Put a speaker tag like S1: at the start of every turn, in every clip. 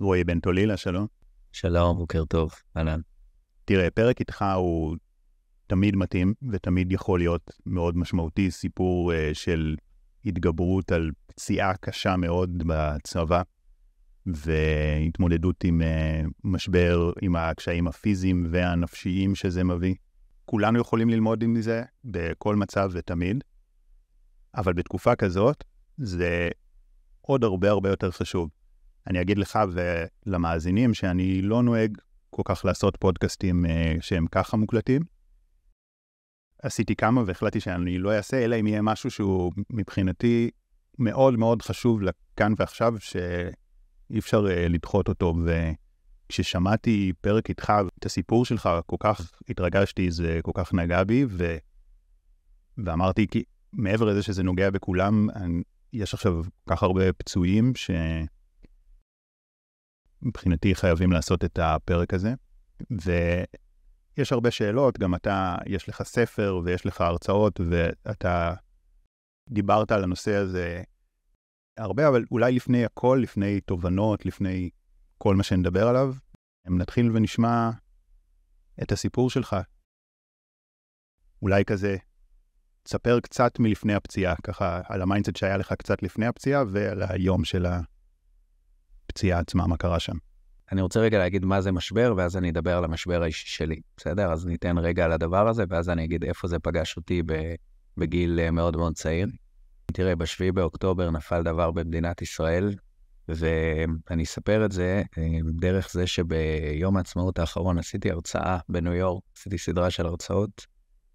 S1: רועי בן טולילה, שלום.
S2: שלום, בוקר טוב, אהלן.
S1: תראה, פרק איתך הוא תמיד מתאים ותמיד יכול להיות מאוד משמעותי, סיפור uh, של התגברות על פציעה קשה מאוד בצבא, והתמודדות עם uh, משבר, עם הקשיים הפיזיים והנפשיים שזה מביא. כולנו יכולים ללמוד עם זה בכל מצב ותמיד, אבל בתקופה כזאת זה עוד הרבה הרבה יותר חשוב. אני אגיד לך ולמאזינים שאני לא נוהג כל כך לעשות פודקאסטים uh, שהם ככה מוקלטים. עשיתי כמה והחלטתי שאני לא אעשה, אלא אם יהיה משהו שהוא מבחינתי מאוד מאוד חשוב לכאן ועכשיו, שאי אפשר uh, לדחות אותו. וכששמעתי פרק איתך, את הסיפור שלך, כל כך התרגשתי, זה כל כך נגע בי, ו... ואמרתי, כי מעבר לזה שזה נוגע בכולם, אני... יש עכשיו כל כך הרבה פצועים, ש... מבחינתי חייבים לעשות את הפרק הזה. ויש הרבה שאלות, גם אתה, יש לך ספר ויש לך הרצאות, ואתה דיברת על הנושא הזה הרבה, אבל אולי לפני הכל, לפני תובנות, לפני כל מה שנדבר עליו, נתחיל ונשמע את הסיפור שלך. אולי כזה, תספר קצת מלפני הפציעה, ככה על ה mindset שהיה לך קצת לפני הפציעה ועל היום של ה... הפציעה עצמה, מה קרה שם.
S2: אני רוצה רגע להגיד מה זה משבר, ואז אני אדבר על המשבר האישי שלי, בסדר? אז ניתן רגע על הדבר הזה, ואז אני אגיד איפה זה פגש אותי בגיל אה, מאוד מאוד צעיר. תראה, ב-7 באוקטובר נפל דבר במדינת ישראל, ואני אספר את זה אה, דרך זה שביום העצמאות האחרון עשיתי הרצאה בניו יורק, עשיתי סדרה של הרצאות,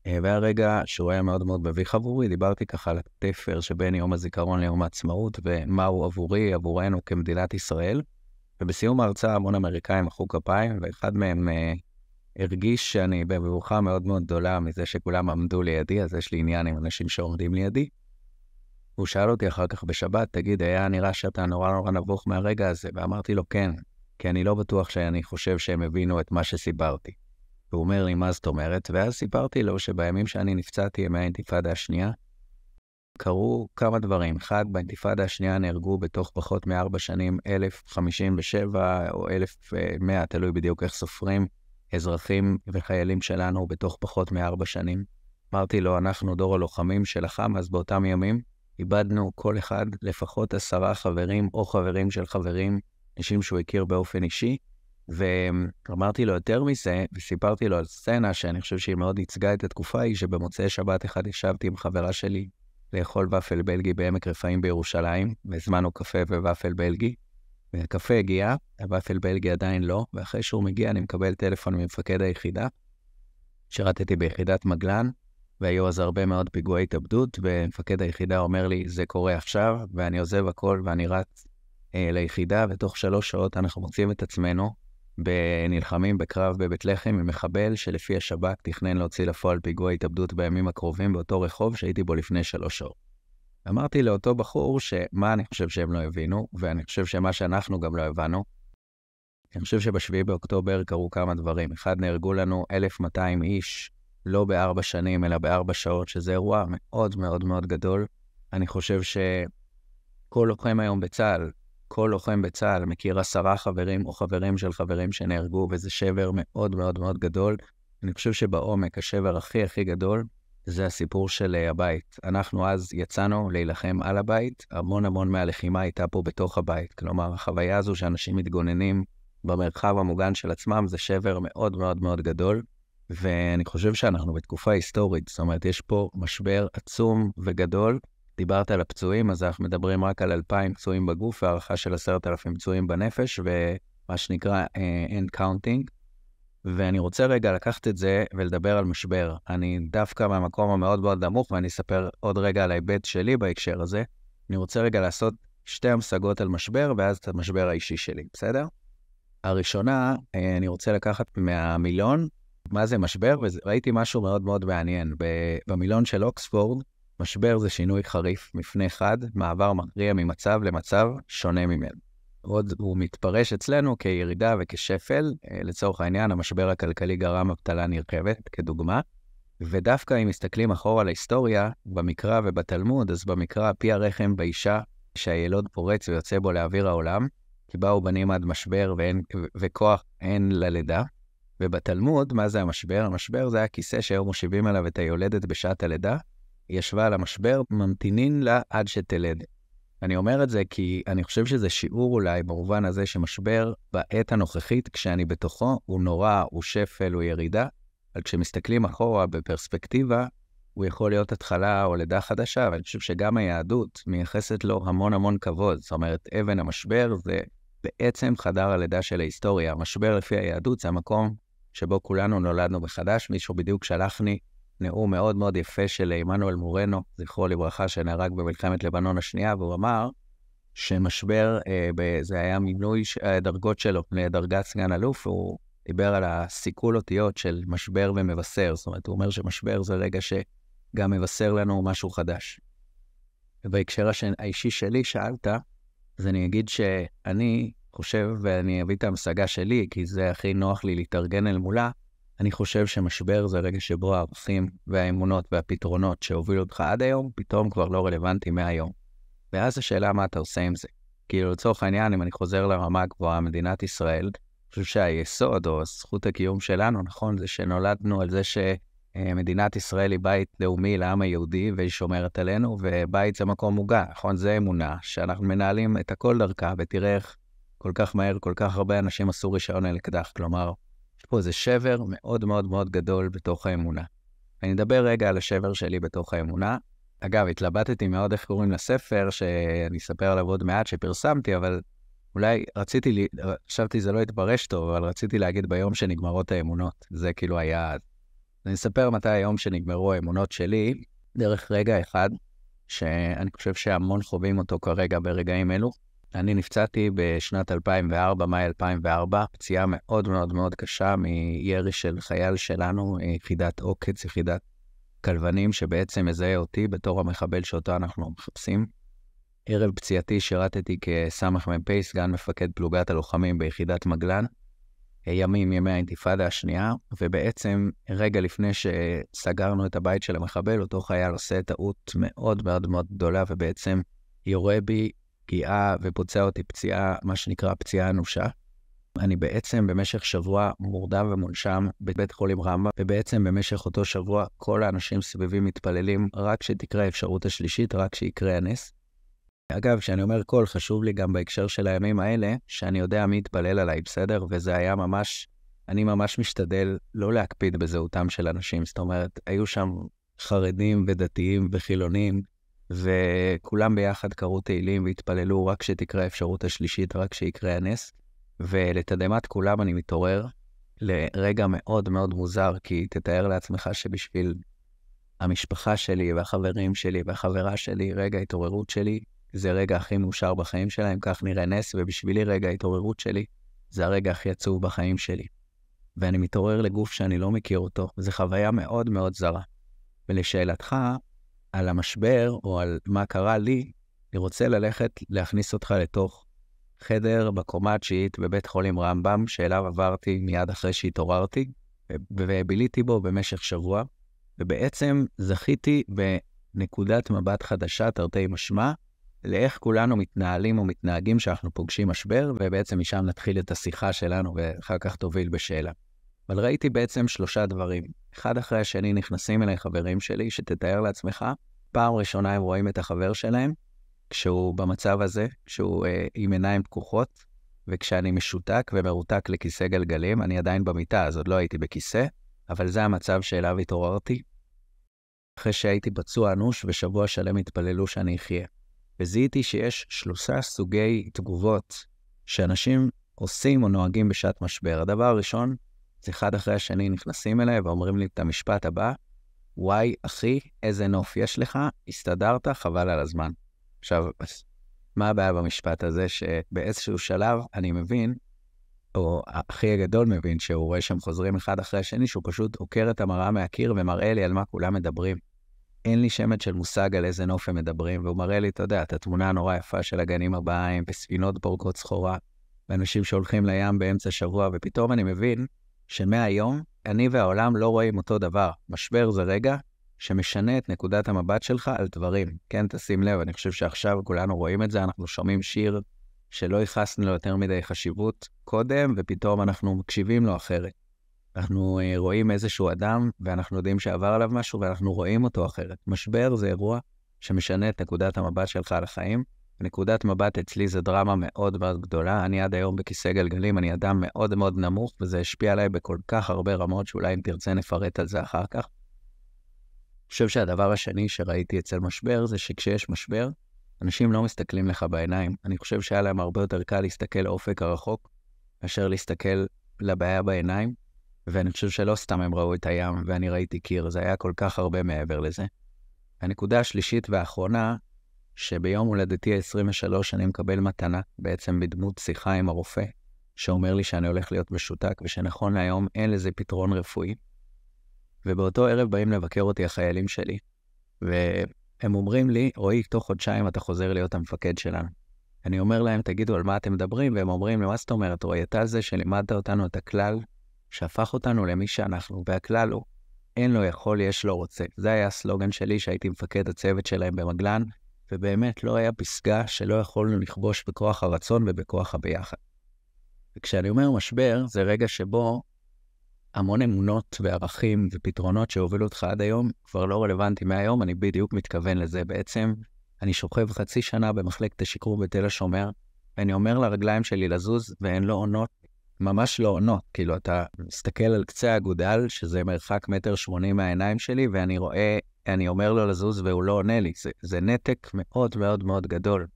S2: והיה רגע שהוא היה מאוד מאוד מביך עבורי, דיברתי ככה על התפר שבין יום הזיכרון ליום העצמאות, ומה הוא עבורי, עבורנו כמדינת ישראל. ובסיום ההרצאה המון אמריקאים מחאו כפיים, ואחד מהם אה, הרגיש שאני במבוכה מאוד מאוד גדולה מזה שכולם עמדו לידי, אז יש לי עניין עם אנשים שעומדים לידי. הוא שאל אותי אחר כך בשבת, תגיד, היה נראה שאתה נורא נורא נבוך מהרגע הזה? ואמרתי לו, כן, כי אני לא בטוח שאני חושב שהם הבינו את מה שסיפרתי. והוא אומר לי, מה זאת אומרת? ואז סיפרתי לו שבימים שאני נפצעתי ימי האינתיפאדה השנייה, קרו כמה דברים. אחד, באינתיפאדה השנייה נהרגו בתוך פחות מארבע שנים 1,057 או 1,100, תלוי בדיוק איך סופרים, אזרחים וחיילים שלנו בתוך פחות מארבע שנים. אמרתי לו, אנחנו דור הלוחמים שלחם, אז באותם ימים איבדנו כל אחד לפחות עשרה חברים או חברים של חברים, אנשים שהוא הכיר באופן אישי, ואמרתי לו יותר מזה, וסיפרתי לו על סצנה שאני חושב שהיא מאוד ייצגה את התקופה ההיא, שבמוצאי שבת אחד ישבתי עם חברה שלי לאכול ופל בלגי בעמק רפאים בירושלים, והזמנו קפה וופל בלגי. והקפה הגיע, הוופל בלגי עדיין לא, ואחרי שהוא מגיע אני מקבל טלפון ממפקד היחידה. שירתתי ביחידת מגלן, והיו אז הרבה מאוד פיגועי התאבדות, ומפקד היחידה אומר לי, זה קורה עכשיו, ואני עוזב הכל ואני רץ אה, ליחידה, ותוך שלוש שעות אנחנו מוצאים את עצמנו נלחמים בקרב בבית לחם עם מחבל שלפי השב"כ תכנן להוציא לפועל פיגוע התאבדות בימים הקרובים באותו רחוב שהייתי בו לפני שלוש שעות. אמרתי לאותו בחור שמה אני חושב שהם לא הבינו, ואני חושב שמה שאנחנו גם לא הבנו, אני חושב שבשביעי באוקטובר קרו כמה דברים. אחד, נהרגו לנו 1,200 איש, לא בארבע שנים, אלא בארבע שעות, שזה אירוע מאוד מאוד מאוד גדול. אני חושב שכל לוחם היום בצה"ל, כל לוחם בצה"ל מכיר עשרה חברים או חברים של חברים שנהרגו, וזה שבר מאוד מאוד מאוד גדול. אני חושב שבעומק השבר הכי הכי גדול זה הסיפור של אה, הבית. אנחנו אז יצאנו להילחם על הבית, המון המון מהלחימה הייתה פה בתוך הבית. כלומר, החוויה הזו שאנשים מתגוננים במרחב המוגן של עצמם זה שבר מאוד מאוד מאוד גדול. ואני חושב שאנחנו בתקופה היסטורית, זאת אומרת, יש פה משבר עצום וגדול, דיברת על הפצועים, אז אנחנו מדברים רק על 2,000 פצועים בגוף והערכה של 10,000 פצועים בנפש, ומה שנקרא uh, end counting. ואני רוצה רגע לקחת את זה ולדבר על משבר. אני דווקא מהמקום המאוד מאוד נמוך, ואני אספר עוד רגע על ההיבט שלי בהקשר הזה. אני רוצה רגע לעשות שתי המשגות על משבר, ואז את המשבר האישי שלי, בסדר? הראשונה, אה, אני רוצה לקחת מהמילון, מה זה משבר, וראיתי משהו מאוד מאוד מעניין. במילון של אוקספורד, משבר זה שינוי חריף, מפנה חד, מעבר מכריע ממצב למצב שונה ממנו. עוד הוא מתפרש אצלנו כירידה וכשפל, אה, לצורך העניין, המשבר הכלכלי גרם אבטלה נרחבת, כדוגמה, ודווקא אם מסתכלים אחורה להיסטוריה, במקרא ובתלמוד, אז במקרא פי הרחם באישה שהילוד פורץ ויוצא בו לאוויר העולם, כי באו בנים עד משבר ואין, וכוח אין ללידה. ובתלמוד, מה זה המשבר? המשבר זה הכיסא שהיו מושיבים עליו את היולדת בשעת הלידה. ישבה על המשבר, ממתינין לה עד שתלד. אני אומר את זה כי אני חושב שזה שיעור אולי במובן הזה שמשבר בעת הנוכחית, כשאני בתוכו, הוא נורא, הוא שפל, הוא ירידה, אבל כשמסתכלים אחורה בפרספקטיבה, הוא יכול להיות התחלה או לידה חדשה, ואני חושב שגם היהדות מייחסת לו המון המון כבוד. זאת אומרת, אבן המשבר זה בעצם חדר הלידה של ההיסטוריה. המשבר לפי היהדות זה המקום שבו כולנו נולדנו מחדש. מישהו בדיוק שלח לי נאום מאוד מאוד יפה של עמנואל מורנו, זכרו לברכה, שנהרג במלחמת לבנון השנייה, והוא אמר שמשבר, אה, זה היה מינוי הדרגות שלו לדרגת סגן אלוף, והוא דיבר על הסיכול אותיות של משבר ומבשר. זאת אומרת, הוא אומר שמשבר זה רגע שגם מבשר לנו משהו חדש. ובהקשר האישי שלי, שאלת, אז אני אגיד שאני חושב, ואני אביא את ההמשגה שלי, כי זה הכי נוח לי להתארגן אל מולה, אני חושב שמשבר זה רגע שבו הערכים והאמונות והפתרונות שהובילו אותך עד היום, פתאום כבר לא רלוונטיים מהיום. ואז השאלה מה אתה עושה עם זה. כאילו, לצורך העניין, אם אני חוזר לרמה הגבוהה, מדינת ישראל, אני חושב שהיסוד או זכות הקיום שלנו, נכון, זה שנולדנו על זה שמדינת ישראל היא בית לאומי לעם היהודי והיא שומרת עלינו, ובית זה מקום מוגן, נכון? זה אמונה, שאנחנו מנהלים את הכל דרכה, ותראה איך כל כך מהר כל כך הרבה אנשים עשו רישיון על אקדח. כלומר, פה איזה שבר מאוד מאוד מאוד גדול בתוך האמונה. אני אדבר רגע על השבר שלי בתוך האמונה. אגב, התלבטתי מאוד איך קוראים לספר, שאני אספר עליו עוד מעט, שפרסמתי, אבל אולי רציתי, לי, חשבתי זה לא יתפרש טוב, אבל רציתי להגיד ביום שנגמרות האמונות. זה כאילו היה... אני אספר מתי היום שנגמרו האמונות שלי, דרך רגע אחד, שאני חושב שהמון חווים אותו כרגע ברגעים אלו. אני נפצעתי בשנת 2004, מאי 2004, פציעה מאוד מאוד מאוד קשה מירי של חייל שלנו, יחידת עוקץ, יחידת כלבנים, שבעצם מזהה אותי בתור המחבל שאותו אנחנו מחפשים. ערב פציעתי שירתתי כסמ"פ, סגן מפקד פלוגת הלוחמים ביחידת מגלן, ימים, ימי האינתיפאדה השנייה, ובעצם רגע לפני שסגרנו את הבית של המחבל, אותו חייל עושה טעות מאוד מאוד מאוד גדולה, ובעצם יורה בי פגיעה ופוצע אותי פציעה, מה שנקרא פציעה אנושה. אני בעצם במשך שבוע מורדם ומונשם בבית חולים רמב"ם, ובעצם במשך אותו שבוע כל האנשים סביבי מתפללים רק שתקרה האפשרות השלישית, רק שיקרה הנס. אגב, כשאני אומר כל, חשוב לי גם בהקשר של הימים האלה, שאני יודע מי יתפלל עליי, בסדר? וזה היה ממש, אני ממש משתדל לא להקפיד בזהותם של אנשים. זאת אומרת, היו שם חרדים ודתיים וחילונים, וכולם ביחד קראו תהילים והתפללו רק שתקרה האפשרות השלישית, רק שיקרה הנס. ולתדהמת כולם אני מתעורר לרגע מאוד מאוד מוזר, כי תתאר לעצמך שבשביל המשפחה שלי והחברים שלי והחברה שלי, רגע ההתעוררות שלי זה הרגע הכי מאושר בחיים שלהם, כך נראה נס, ובשבילי רגע ההתעוררות שלי זה הרגע הכי עצוב בחיים שלי. ואני מתעורר לגוף שאני לא מכיר אותו, וזו חוויה מאוד מאוד זרה. ולשאלתך, על המשבר או על מה קרה לי, אני רוצה ללכת להכניס אותך לתוך חדר בקומה התשיעית בבית חולים רמב"ם, שאליו עברתי מיד אחרי שהתעוררתי, וביליתי בו במשך שבוע, ובעצם זכיתי בנקודת מבט חדשה, תרתי משמע, לאיך כולנו מתנהלים או מתנהגים כשאנחנו פוגשים משבר, ובעצם משם נתחיל את השיחה שלנו, ואחר כך תוביל בשאלה. אבל ראיתי בעצם שלושה דברים. אחד אחרי השני נכנסים אליי חברים שלי, שתתאר לעצמך, פעם ראשונה הם רואים את החבר שלהם, כשהוא במצב הזה, כשהוא אה, עם עיניים פקוחות, וכשאני משותק ומרותק לכיסא גלגלים, אני עדיין במיטה, אז עוד לא הייתי בכיסא, אבל זה המצב שאליו התעוררתי. אחרי שהייתי פצוע אנוש ושבוע שלם התפללו שאני אחיה. וזיהיתי שיש שלושה סוגי תגובות שאנשים עושים או נוהגים בשעת משבר. הדבר הראשון, אחד אחרי השני נכנסים אליי ואומרים לי את המשפט הבא, וואי, אחי, איזה נוף יש לך, הסתדרת, חבל על הזמן. עכשיו, מה הבעיה במשפט הזה? שבאיזשהו שלב אני מבין, או אחי הגדול מבין, שהוא רואה שהם חוזרים אחד אחרי השני, שהוא פשוט עוקר את המראה מהקיר ומראה לי על מה כולם מדברים. אין לי שמץ של מושג על איזה נוף הם מדברים, והוא מראה לי, אתה יודע, את התמונה הנורא יפה של הגנים הבאים, וספינות פורקות סחורה, ואנשים שהולכים לים באמצע השבוע, ופתאום אני מבין שמהיום אני והעולם לא רואים אותו דבר. משבר זה רגע שמשנה את נקודת המבט שלך על דברים. כן, תשים לב, אני חושב שעכשיו כולנו רואים את זה, אנחנו שומעים שיר שלא ייחסנו לו יותר מדי חשיבות קודם, ופתאום אנחנו מקשיבים לו אחרת. אנחנו אה, רואים איזשהו אדם, ואנחנו יודעים שעבר עליו משהו, ואנחנו רואים אותו אחרת. משבר זה אירוע שמשנה את נקודת המבט שלך על החיים. נקודת מבט אצלי זה דרמה מאוד מאוד גדולה. אני עד היום בכיסא גלגלים, אני אדם מאוד מאוד נמוך, וזה השפיע עליי בכל כך הרבה רמות, שאולי אם תרצה נפרט על זה אחר כך. אני חושב שהדבר השני שראיתי אצל משבר, זה שכשיש משבר, אנשים לא מסתכלים לך בעיניים. אני חושב שהיה להם הרבה יותר קל להסתכל לאופק הרחוק, מאשר להסתכל לבעיה בעיניים, ואני חושב שלא סתם הם ראו את הים ואני ראיתי קיר, זה היה כל כך הרבה מעבר לזה. הנקודה השלישית והאחרונה, שביום הולדתי ה-23 אני מקבל מתנה, בעצם בדמות שיחה עם הרופא, שאומר לי שאני הולך להיות משותק, ושנכון להיום אין לזה פתרון רפואי. ובאותו ערב באים לבקר אותי החיילים שלי, והם אומרים לי, רועי, תוך חודשיים אתה חוזר להיות המפקד שלנו. אני אומר להם, תגידו, על מה אתם מדברים? והם אומרים לי, מה זאת אומרת, רועי, אתה זה שלימדת אותנו את הכלל שהפך אותנו למי שאנחנו, והכלל הוא, אין לו יכול, יש לו רוצה. זה היה הסלוגן שלי שהייתי מפקד הצוות שלהם במגלן, ובאמת לא היה פסגה שלא יכולנו לכבוש בכוח הרצון ובכוח הביחד. וכשאני אומר משבר, זה רגע שבו המון אמונות וערכים ופתרונות שהובילו אותך עד היום כבר לא רלוונטיים מהיום, אני בדיוק מתכוון לזה. בעצם, אני שוכב חצי שנה במחלקת השחרור בתל השומר, ואני אומר לרגליים שלי לזוז, והן לא עונות ממש לא עונות. כאילו, אתה מסתכל על קצה האגודל, שזה מרחק מטר שמונים מהעיניים שלי, ואני רואה, אני אומר לו לזוז והוא לא עונה לי. זה, זה נתק מאוד מאוד מאוד גדול.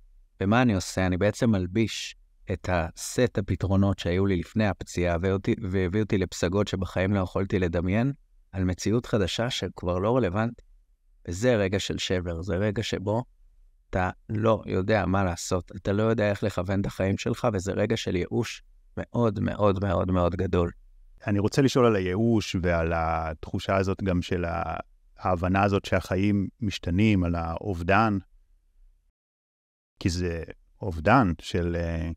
S2: ומה אני עושה? אני בעצם מלביש את הסט הפתרונות שהיו לי לפני הפציעה, והביא אותי לפסגות שבחיים לא יכולתי לדמיין, על מציאות חדשה שכבר לא רלוונטית. וזה רגע של שבר, זה רגע שבו אתה לא יודע מה לעשות, אתה לא יודע איך לכוון את החיים שלך, וזה רגע של ייאוש מאוד מאוד מאוד מאוד גדול.
S1: אני רוצה לשאול על הייאוש ועל התחושה הזאת גם של ההבנה הזאת שהחיים משתנים, על האובדן, כי זה אובדן של, אה,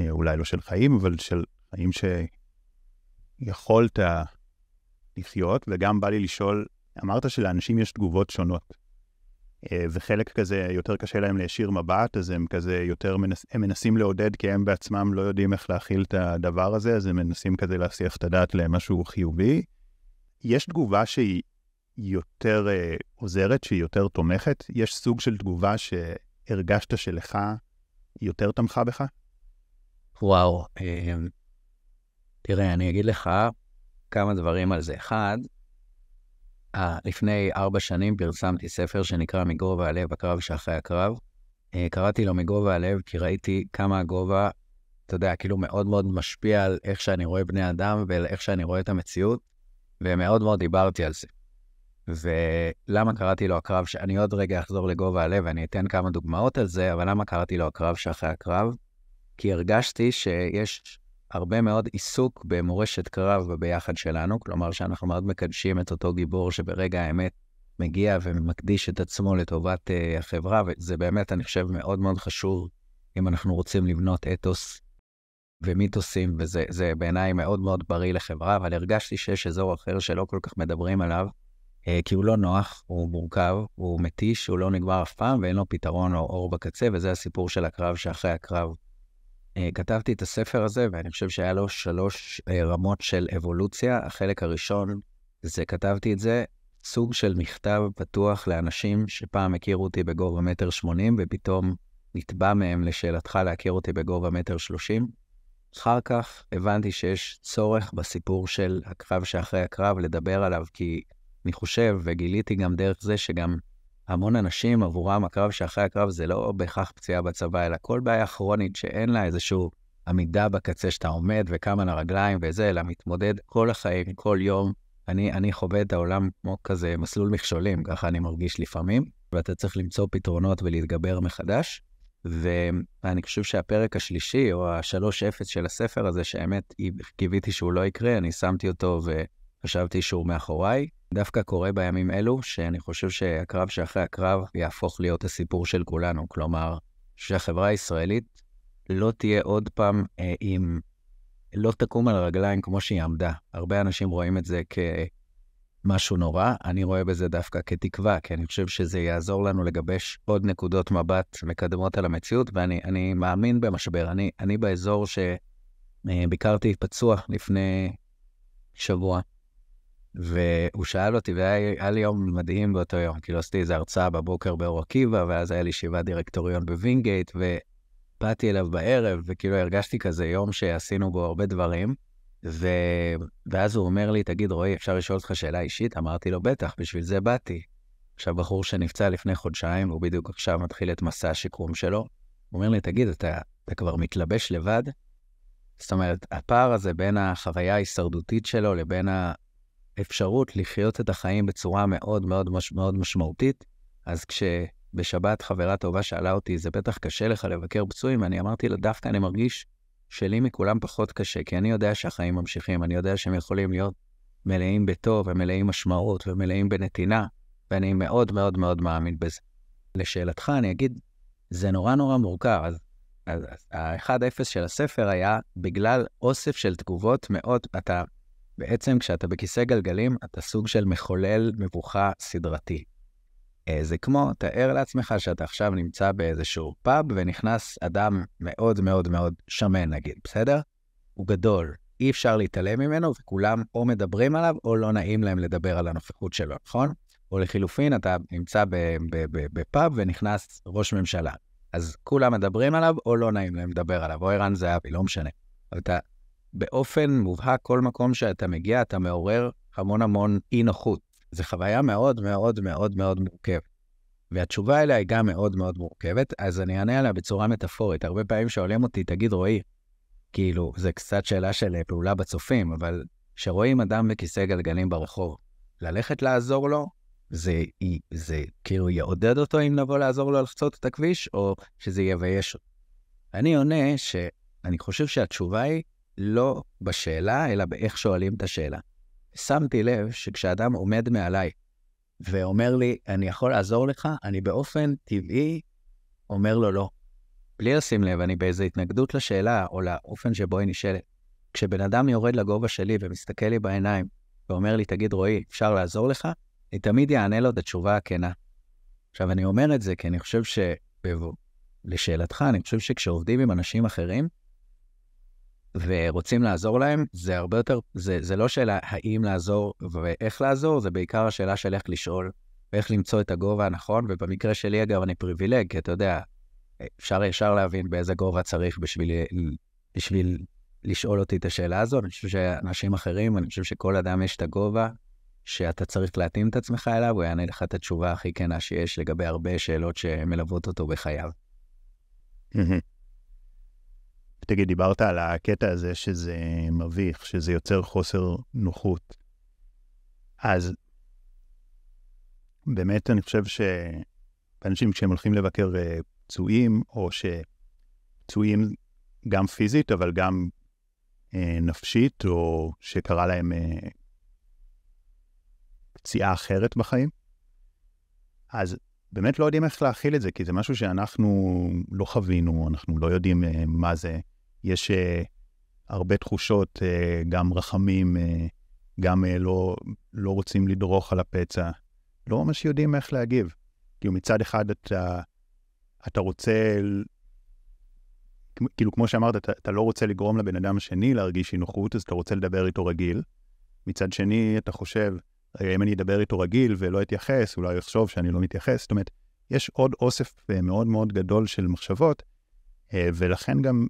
S1: אה, אולי לא של חיים, אבל של חיים שיכולת לחיות, וגם בא לי לשאול, אמרת שלאנשים יש תגובות שונות. אה, וחלק כזה יותר קשה להם להישיר מבט, אז הם כזה יותר, מנס, הם מנסים לעודד כי הם בעצמם לא יודעים איך להכיל את הדבר הזה, אז הם מנסים כזה להסיח את הדעת למשהו חיובי. יש תגובה שהיא יותר uh, עוזרת, שהיא יותר תומכת? יש סוג של תגובה שהרגשת שלך יותר תמכה בך?
S2: וואו, אה, תראה, אני אגיד לך כמה דברים על זה. אחד, 아, לפני ארבע שנים פרסמתי ספר שנקרא מגובה הלב, הקרב שאחרי הקרב. אה, קראתי לו מגובה הלב כי ראיתי כמה הגובה, אתה יודע, כאילו מאוד מאוד משפיע על איך שאני רואה בני אדם ועל איך שאני רואה את המציאות, ומאוד מאוד דיברתי על זה. ולמה קראתי לו הקרב, אני עוד רגע אחזור לגובה הלב ואני אתן כמה דוגמאות על זה, אבל למה קראתי לו הקרב שאחרי הקרב? כי הרגשתי שיש הרבה מאוד עיסוק במורשת קרב בביחד שלנו, כלומר שאנחנו מאוד מקדשים את אותו גיבור שברגע האמת מגיע ומקדיש את עצמו לטובת uh, החברה, וזה באמת, אני חושב, מאוד מאוד חשוב אם אנחנו רוצים לבנות אתוס ומיתוסים, וזה בעיניי מאוד מאוד בריא לחברה, אבל הרגשתי שיש אזור אחר שלא כל כך מדברים עליו, כי הוא לא נוח, הוא מורכב, הוא מתיש, הוא לא נגמר אף פעם, ואין לו פתרון או אור בקצה, וזה הסיפור של הקרב שאחרי הקרב. אה, כתבתי את הספר הזה, ואני חושב שהיה לו שלוש אה, רמות של אבולוציה. החלק הראשון זה כתבתי את זה, סוג של מכתב פתוח לאנשים שפעם הכירו אותי בגובה מטר שמונים, ופתאום נתבע מהם לשאלתך להכיר אותי בגובה מטר שלושים. אחר כך הבנתי שיש צורך בסיפור של הקרב שאחרי הקרב לדבר עליו, כי אני חושב, וגיליתי גם דרך זה שגם המון אנשים, עבורם הקרב שאחרי הקרב זה לא בהכרח פציעה בצבא, אלא כל בעיה כרונית שאין לה איזושהי עמידה בקצה שאתה עומד וקם על הרגליים וזה, אלא מתמודד כל החיים, כל יום. אני, אני חווה את העולם כמו כזה מסלול מכשולים, ככה אני מרגיש לפעמים, ואתה צריך למצוא פתרונות ולהתגבר מחדש. ואני חושב שהפרק השלישי, או השלוש אפס של הספר הזה, שהאמת, קיוויתי שהוא לא יקרה, אני שמתי אותו וחשבתי שהוא מאחוריי. דווקא קורה בימים אלו, שאני חושב שהקרב שאחרי הקרב יהפוך להיות הסיפור של כולנו. כלומר, שהחברה הישראלית לא תהיה עוד פעם אה, עם... לא תקום על הרגליים כמו שהיא עמדה. הרבה אנשים רואים את זה כ... משהו נורא, אני רואה בזה דווקא כתקווה, כי אני חושב שזה יעזור לנו לגבש עוד נקודות מבט מקדמות על המציאות, ואני מאמין במשבר. אני, אני באזור שביקרתי פצוע לפני שבוע, והוא שאל אותי, והיה לי יום מדהים באותו יום, כאילו עשיתי איזו הרצאה בבוקר באור עקיבא, ואז היה לי ישיבת דירקטוריון בווינגייט, ובאתי אליו בערב, וכאילו הרגשתי כזה יום שעשינו בו הרבה דברים. ו... ואז הוא אומר לי, תגיד, רועי, אפשר לשאול אותך שאלה אישית? אמרתי לו, בטח, בשביל זה באתי. עכשיו, בחור שנפצע לפני חודשיים, הוא בדיוק עכשיו מתחיל את מסע השיקום שלו, הוא אומר לי, תגיד, אתה, אתה כבר מתלבש לבד? זאת אומרת, הפער הזה בין החוויה ההישרדותית שלו לבין האפשרות לחיות את החיים בצורה מאוד מאוד מאוד משמעותית, אז כשבשבת חברה טובה שאלה אותי, זה בטח קשה לך לבקר פצועים, אני אמרתי לה, דווקא אני מרגיש שלי מכולם פחות קשה, כי אני יודע שהחיים ממשיכים, אני יודע שהם יכולים להיות מלאים בטוב ומלאים משמעות ומלאים בנתינה, ואני מאוד מאוד מאוד מאמין בזה. לשאלתך, אני אגיד, זה נורא נורא מורכב. אז, אז ה-1-0 של הספר היה בגלל אוסף של תגובות מאוד, אתה, בעצם כשאתה בכיסא גלגלים, אתה סוג של מחולל מבוכה סדרתי. אה, זה כמו, תאר לעצמך שאתה עכשיו נמצא באיזשהו פאב ונכנס אדם מאוד מאוד מאוד שמן נגיד, בסדר? הוא גדול, אי אפשר להתעלם ממנו וכולם או מדברים עליו או לא נעים להם לדבר על הנוכחות שלו, נכון? או לחילופין, אתה נמצא בפאב ונכנס ראש ממשלה. אז כולם מדברים עליו או לא נעים להם לדבר עליו, או ערן זהבי, לא משנה. אבל אתה, באופן מובהק, כל מקום שאתה מגיע, אתה מעורר המון המון אי נוחות. זו חוויה מאוד מאוד מאוד מאוד מורכבת. והתשובה אליה היא גם מאוד מאוד מורכבת, אז אני אענה עליה בצורה מטאפורית. הרבה פעמים שואלים אותי, תגיד, רועי, כאילו, זה קצת שאלה של פעולה בצופים, אבל כשרואים אדם בכיסא גלגלים ברחוב, ללכת לעזור לו, זה, זה כאילו יעודד אותו אם נבוא לעזור לו לחצות את הכביש, או שזה יבייש אותו. אני עונה שאני חושב שהתשובה היא לא בשאלה, אלא באיך שואלים את השאלה. שמתי לב שכשאדם עומד מעליי ואומר לי, אני יכול לעזור לך, אני באופן טבעי אומר לו לא. בלי לשים לב, אני באיזו התנגדות לשאלה או לאופן שבו היא נשאלת. כשבן אדם יורד לגובה שלי ומסתכל לי בעיניים ואומר לי, תגיד, רועי, אפשר לעזור לך? אני תמיד אענה לו את התשובה הכנה. עכשיו, אני אומר את זה כי אני חושב ש... לשאלתך, אני חושב שכשעובדים עם אנשים אחרים, ורוצים לעזור להם, זה הרבה יותר, זה, זה לא שאלה האם לעזור ואיך לעזור, זה בעיקר השאלה של איך לשאול, ואיך למצוא את הגובה הנכון, ובמקרה שלי, אגב, אני פריבילג, כי אתה יודע, אפשר ישר להבין באיזה גובה צריך בשביל, בשביל לשאול אותי את השאלה הזו. אני חושב שאנשים אחרים, אני חושב שכל אדם יש את הגובה שאתה צריך להתאים את עצמך אליו, הוא יענה לך את התשובה הכי כנה שיש לגבי הרבה שאלות שמלוות אותו בחייו.
S1: תגיד, דיברת על הקטע הזה שזה מביך, שזה יוצר חוסר נוחות. אז באמת אני חושב שאנשים כשהם הולכים לבקר אה, פצועים, או שפצועים גם פיזית, אבל גם אה, נפשית, או שקרה להם אה, פציעה אחרת בחיים, אז באמת לא יודעים איך להכיל את זה, כי זה משהו שאנחנו לא חווינו, אנחנו לא יודעים אה, מה זה. יש uh, הרבה תחושות, uh, גם רחמים, uh, גם uh, לא, לא רוצים לדרוך על הפצע. לא ממש יודעים איך להגיב. כאילו מצד אחד אתה, אתה רוצה, כאילו כמו שאמרת, אתה, אתה לא רוצה לגרום לבן אדם השני להרגיש אי נוחות, אז אתה רוצה לדבר איתו רגיל. מצד שני, אתה חושב, אם אני אדבר איתו רגיל ולא אתייחס, אולי יחשוב שאני לא מתייחס. זאת אומרת, יש עוד אוסף מאוד מאוד גדול של מחשבות, ולכן גם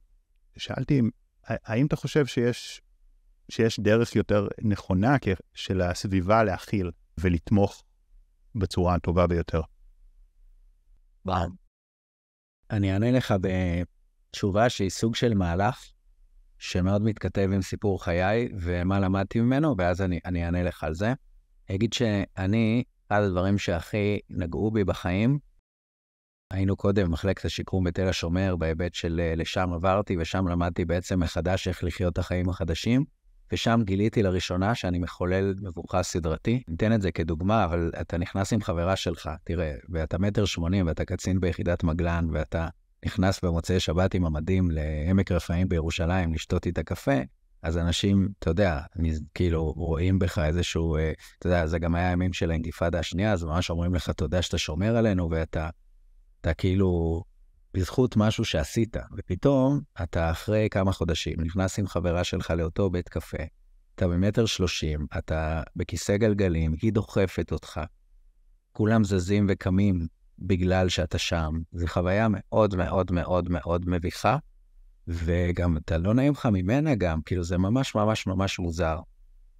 S1: שאלתי, האם אתה חושב שיש, שיש דרך יותר נכונה של הסביבה להכיל ולתמוך בצורה הטובה ביותר?
S2: אני אענה לך בתשובה שהיא סוג של מהלך שמאוד מתכתב עם סיפור חיי ומה למדתי ממנו, ואז אני, אני אענה לך על זה. אגיד שאני, אחד הדברים שהכי נגעו בי בחיים, היינו קודם במחלקת השיקום בתל השומר, בהיבט של אה, לשם עברתי, ושם למדתי בעצם מחדש איך לחיות את החיים החדשים, ושם גיליתי לראשונה שאני מחולל מבוכה סדרתי. ניתן את זה כדוגמה, אבל אתה נכנס עם חברה שלך, תראה, ואתה מטר שמונים, ואתה קצין ביחידת מגלן, ואתה נכנס במוצאי שבת עם המדים לעמק רפאים בירושלים לשתות איתה קפה, אז אנשים, אתה יודע, כאילו, רואים בך איזשהו, אה, אתה יודע, זה גם היה הימים של האינתיפאדה השנייה, אז ממש אומרים לך, תודה שאתה שומר עלינו, ואתה אתה כאילו, בזכות משהו שעשית, ופתאום אתה אחרי כמה חודשים נכנס עם חברה שלך לאותו בית קפה, אתה במטר שלושים, אתה בכיסא גלגלים, היא דוחפת אותך, כולם זזים וקמים בגלל שאתה שם. זו חוויה מאוד מאוד מאוד מאוד מביכה, וגם אתה לא נעים לך ממנה גם, כאילו זה ממש ממש ממש מוזר.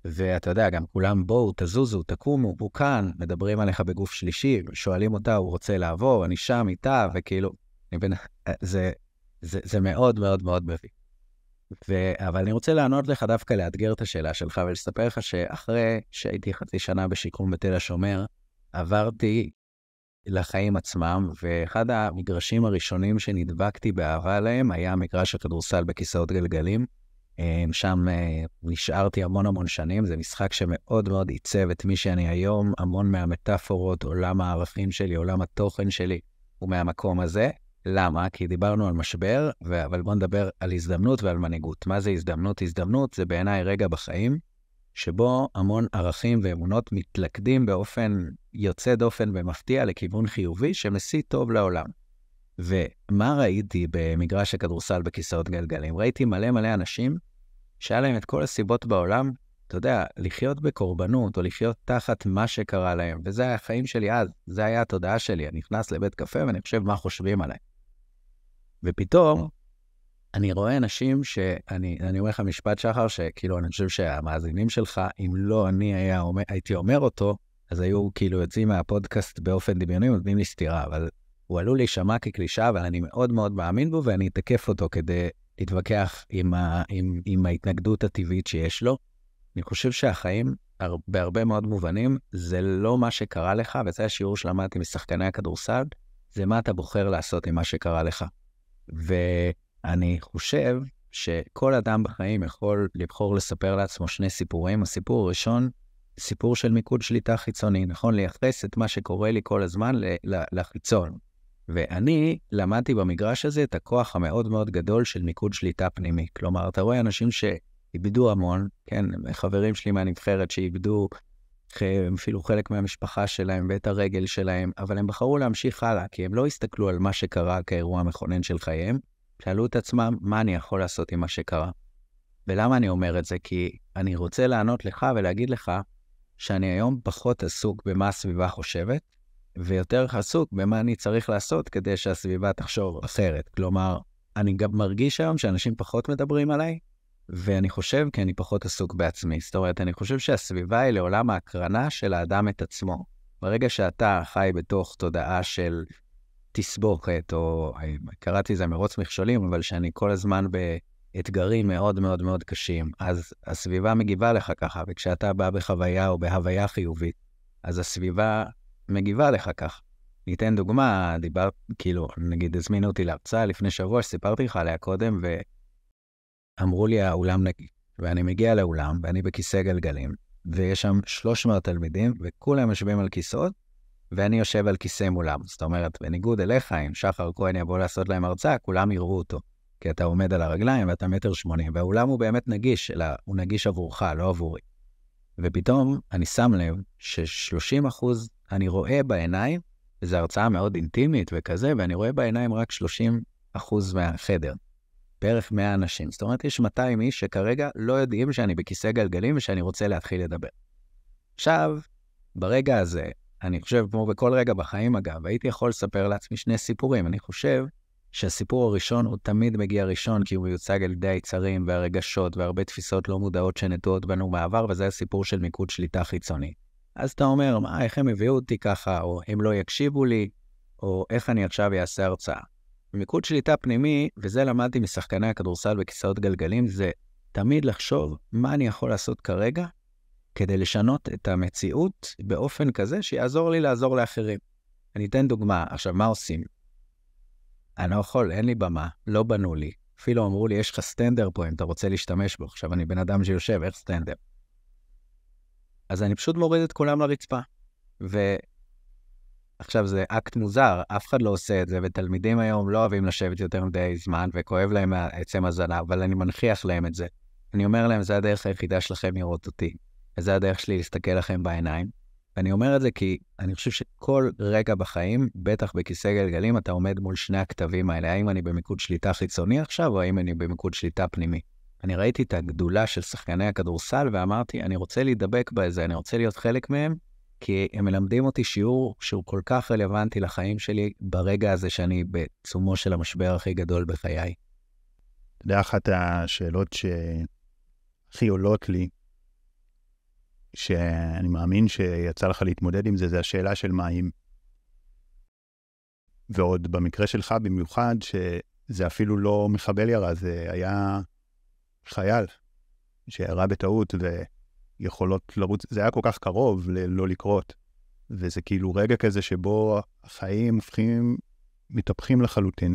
S2: ואתה יודע, גם כולם בואו, תזוזו, תקומו, הוא כאן, מדברים עליך בגוף שלישי, שואלים אותה, הוא רוצה לעבור, אני שם איתה, וכאילו, אני בין, זה, זה, זה מאוד מאוד מאוד מביך. ו... אבל אני רוצה לענות לך דווקא לאתגר את השאלה שלך ולספר לך שאחרי שהייתי חצי שנה בשיקום בתל השומר, עברתי לחיים עצמם, ואחד המגרשים הראשונים שנדבקתי באהבה להם היה מגרש הכדורסל בכיסאות גלגלים. אה, שם אה, נשארתי המון המון שנים, זה משחק שמאוד מאוד עיצב את מי שאני היום, המון מהמטאפורות, עולם הערכים שלי, עולם התוכן שלי, הוא מהמקום הזה. למה? כי דיברנו על משבר. אבל בואו נדבר על הזדמנות ועל מנהיגות. מה זה הזדמנות? הזדמנות זה בעיניי רגע בחיים שבו המון ערכים ואמונות מתלכדים באופן יוצא דופן ומפתיע לכיוון חיובי שמשיא טוב לעולם. ומה ראיתי במגרש הכדורסל בכיסאות גלגלים? ראיתי מלא מלא אנשים שהיה להם את כל הסיבות בעולם, אתה יודע, לחיות בקורבנות או לחיות תחת מה שקרה להם. וזה היה החיים שלי אז, זה היה התודעה שלי. אני נכנס לבית קפה ואני חושב מה חושבים עליי. ופתאום, אני רואה אנשים שאני אני אומר לך משפט שחר, שכאילו, אני חושב שהמאזינים שלך, אם לא אני היה הייתי אומר אותו, אז היו כאילו יוצאים מהפודקאסט באופן דמיוני, נותנים לי סטירה, אבל הוא עלול להישמע כקלישה, אבל אני מאוד מאוד מאמין בו, ואני אתקף אותו כדי להתווכח עם, ה, עם, עם ההתנגדות הטבעית שיש לו. אני חושב שהחיים, בהרבה מאוד מובנים, זה לא מה שקרה לך, וזה השיעור שלמדתי משחקני הכדורסל, זה מה אתה בוחר לעשות עם מה שקרה לך. ואני חושב שכל אדם בחיים יכול לבחור לספר לעצמו שני סיפורים. הסיפור הראשון, סיפור של מיקוד שליטה חיצוני, נכון? לייחס את מה שקורה לי כל הזמן לחיצון. ואני למדתי במגרש הזה את הכוח המאוד מאוד גדול של מיקוד שליטה פנימי. כלומר, אתה רואה אנשים שאיבדו המון, כן, חברים שלי מהנבחרת שאיבדו אפילו חלק מהמשפחה שלהם ואת הרגל שלהם, אבל הם בחרו להמשיך הלאה, כי הם לא הסתכלו על מה שקרה כאירוע מכונן של חייהם, שאלו את עצמם, מה אני יכול לעשות עם מה שקרה? ולמה אני אומר את זה? כי אני רוצה לענות לך ולהגיד לך שאני היום פחות עסוק במה הסביבה חושבת, ויותר עסוק במה אני צריך לעשות כדי שהסביבה תחשוב אחרת. כלומר, אני גם מרגיש היום שאנשים פחות מדברים עליי, ואני חושב כי אני פחות עסוק בעצמי. זאת אומרת, אני חושב שהסביבה היא לעולם ההקרנה של האדם את עצמו. ברגע שאתה חי בתוך תודעה של תסבוכת, או קראתי לזה מרוץ מכשולים, אבל שאני כל הזמן באתגרים מאוד מאוד מאוד קשים, אז הסביבה מגיבה לך ככה, וכשאתה בא בחוויה או בהוויה חיובית, אז הסביבה מגיבה לך כך. ניתן דוגמה, דיברת, כאילו, נגיד הזמינו אותי להרצאה לפני שבוע, שסיפרתי לך עליה קודם, ואמרו לי, האולם נגיד. ואני מגיע לאולם, ואני בכיסא גלגלים, ויש שם 300 תלמידים, וכולם יושבים על כיסאות, ואני יושב על כיסא מולם. זאת אומרת, בניגוד אליך, אם שחר כהן יבוא לעשות להם הרצאה, כולם יראו אותו. כי אתה עומד על הרגליים ואתה מטר שמונים, והאולם הוא באמת נגיש, אלא הוא נגיש עבורך, לא עבורי. ופתאום אני שם לב ש-30 אחוז אני רואה בעיניים, וזו הרצאה מאוד אינטימית וכזה, ואני רואה בעיניים רק 30 אחוז מהחדר. בערך 100 אנשים. זאת אומרת, יש 200 איש שכרגע לא יודעים שאני בכיסא גלגלים ושאני רוצה להתחיל לדבר. עכשיו, ברגע הזה, אני חושב, כמו בכל רגע בחיים אגב, הייתי יכול לספר לעצמי שני סיפורים. אני חושב שהסיפור הראשון הוא תמיד מגיע ראשון, כי הוא מיוצג על ידי היצרים והרגשות והרבה תפיסות לא מודעות שנטועות בנו מעבר, וזה הסיפור של מיקוד שליטה חיצוני. אז אתה אומר, מה, איך הם הביאו אותי ככה, או הם לא יקשיבו לי, או איך אני עכשיו אעשה הרצאה. מיקוד שליטה פנימי, וזה למדתי משחקני הכדורסל בכיסאות גלגלים, זה תמיד לחשוב מה אני יכול לעשות כרגע כדי לשנות את המציאות באופן כזה שיעזור לי לעזור לאחרים. אני אתן דוגמה. עכשיו, מה עושים? אני לא יכול, אין לי במה, לא בנו לי. אפילו אמרו לי, יש לך סטנדר פה אם אתה רוצה להשתמש בו. עכשיו, אני בן אדם שיושב, איך סטנדר? אז אני פשוט מוריד את כולם לרצפה. ועכשיו זה אקט מוזר, אף אחד לא עושה את זה, ותלמידים היום לא אוהבים לשבת יותר מדי זמן, וכואב להם עצם הזנב, אבל אני מנכיח להם את זה. אני אומר להם, זה הדרך היחידה שלכם לראות אותי, וזה הדרך שלי להסתכל לכם בעיניים. ואני אומר את זה כי אני חושב שכל רגע בחיים, בטח בכיסא גלגלים, אתה עומד מול שני הכתבים האלה, האם אני במיקוד שליטה חיצוני עכשיו, או האם אני במיקוד שליטה פנימי. אני ראיתי את הגדולה של שחקני הכדורסל ואמרתי, אני רוצה להידבק בזה, אני רוצה להיות חלק מהם, כי הם מלמדים אותי שיעור שהוא כל כך רלוונטי לחיים שלי ברגע הזה שאני בעצומו של המשבר הכי גדול בחיי.
S1: אתה יודע, אחת השאלות שהכי עולות לי, שאני מאמין שיצא לך להתמודד עם זה, זה השאלה של מים. ועוד במקרה שלך במיוחד, שזה אפילו לא מחבל ירה, זה היה חייל שירה בטעות ויכולות לרוץ, זה היה כל כך קרוב ללא לקרות. וזה כאילו רגע כזה שבו החיים הופכים, מתהפכים לחלוטין.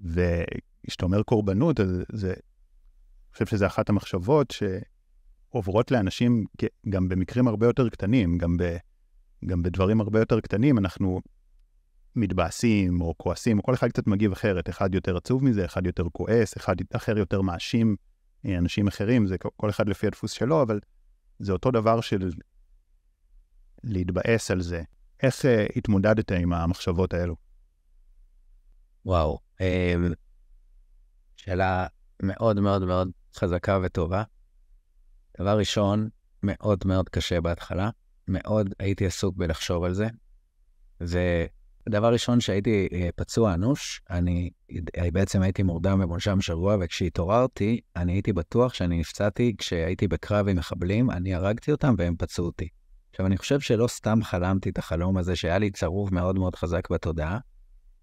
S1: וכשאתה אומר קורבנות, אז זה, אני חושב שזו אחת המחשבות שעוברות לאנשים גם במקרים הרבה יותר קטנים, גם, ב, גם בדברים הרבה יותר קטנים, אנחנו מתבאסים או כועסים, או כל אחד קצת מגיב אחרת, אחד יותר עצוב מזה, אחד יותר כועס, אחד אחר יותר מאשים אה, אנשים אחרים, זה כל אחד לפי הדפוס שלו, אבל זה אותו דבר של להתבאס על זה. איך uh, התמודדת עם המחשבות האלו?
S2: וואו, אמ, שאלה מאוד מאוד מאוד חזקה וטובה. דבר ראשון, מאוד מאוד קשה בהתחלה, מאוד הייתי עסוק בלחשוב על זה, דבר ראשון, שהייתי אה, פצוע אנוש, אני אה, בעצם הייתי מורדם ומונשם שבוע, וכשהתעוררתי, אני הייתי בטוח שאני נפצעתי כשהייתי בקרב עם מחבלים, אני הרגתי אותם והם פצעו אותי. עכשיו, אני חושב שלא סתם חלמתי את החלום הזה, שהיה לי צרוב מאוד מאוד חזק בתודעה,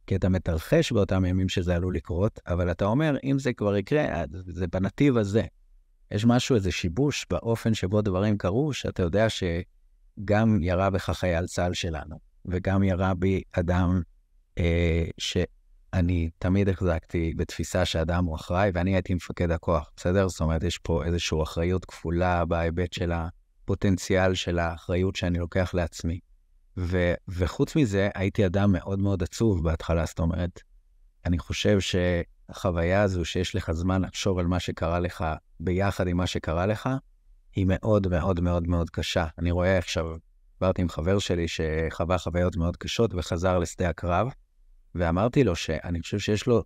S2: כי אתה מתרחש באותם ימים שזה עלול לקרות, אבל אתה אומר, אם זה כבר יקרה, זה בנתיב הזה. יש משהו, איזה שיבוש באופן שבו דברים קרו, שאתה יודע שגם ירה בך חייל צה"ל שלנו. וגם ירה בי אדם אה, שאני תמיד החזקתי בתפיסה שאדם הוא אחראי, ואני הייתי מפקד הכוח, בסדר? זאת אומרת, יש פה איזושהי אחריות כפולה בהיבט של הפוטנציאל של האחריות שאני לוקח לעצמי. ו, וחוץ מזה, הייתי אדם מאוד מאוד עצוב בהתחלה, זאת אומרת, אני חושב שהחוויה הזו שיש לך זמן לחשוב על מה שקרה לך ביחד עם מה שקרה לך, היא מאוד מאוד מאוד מאוד קשה. אני רואה עכשיו דיברתי עם חבר שלי שחווה חוויות מאוד קשות וחזר לשדה הקרב, ואמרתי לו שאני חושב שיש לו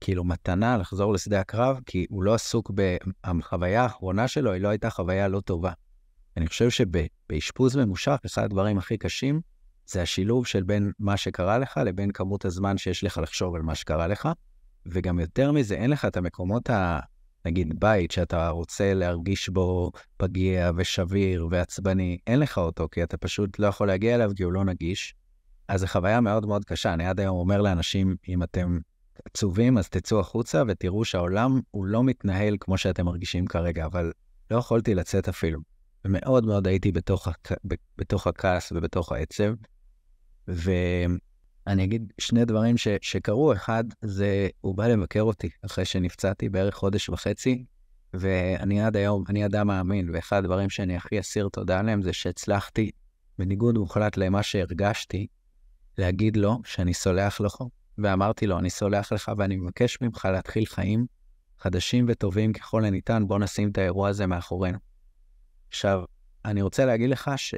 S2: כאילו מתנה לחזור לשדה הקרב, כי הוא לא עסוק בחוויה האחרונה שלו, היא לא הייתה חוויה לא טובה. אני חושב שבאשפוז ממושך, אחד הדברים הכי קשים זה השילוב של בין מה שקרה לך לבין כמות הזמן שיש לך לחשוב על מה שקרה לך, וגם יותר מזה, אין לך את המקומות ה... נגיד בית שאתה רוצה להרגיש בו פגיע ושביר ועצבני, אין לך אותו, כי אתה פשוט לא יכול להגיע אליו כי הוא לא נגיש. אז זו חוויה מאוד מאוד קשה. אני עד היום אומר לאנשים, אם אתם עצובים, אז תצאו החוצה ותראו שהעולם הוא לא מתנהל כמו שאתם מרגישים כרגע, אבל לא יכולתי לצאת אפילו. ומאוד מאוד הייתי בתוך, הכ... בתוך הכעס ובתוך העצב. ו... אני אגיד שני דברים ש, שקרו. אחד, זה הוא בא לבקר אותי אחרי שנפצעתי בערך חודש וחצי, ואני עד היום, אני אדם מאמין, ואחד הדברים שאני הכי אסיר תודה עליהם זה שהצלחתי, בניגוד מוחלט למה שהרגשתי, להגיד לו שאני סולח לך, ואמרתי לו, אני סולח לך ואני מבקש ממך להתחיל חיים חדשים וטובים ככל הניתן, בוא נשים את האירוע הזה מאחורינו. עכשיו, אני רוצה להגיד לך ש...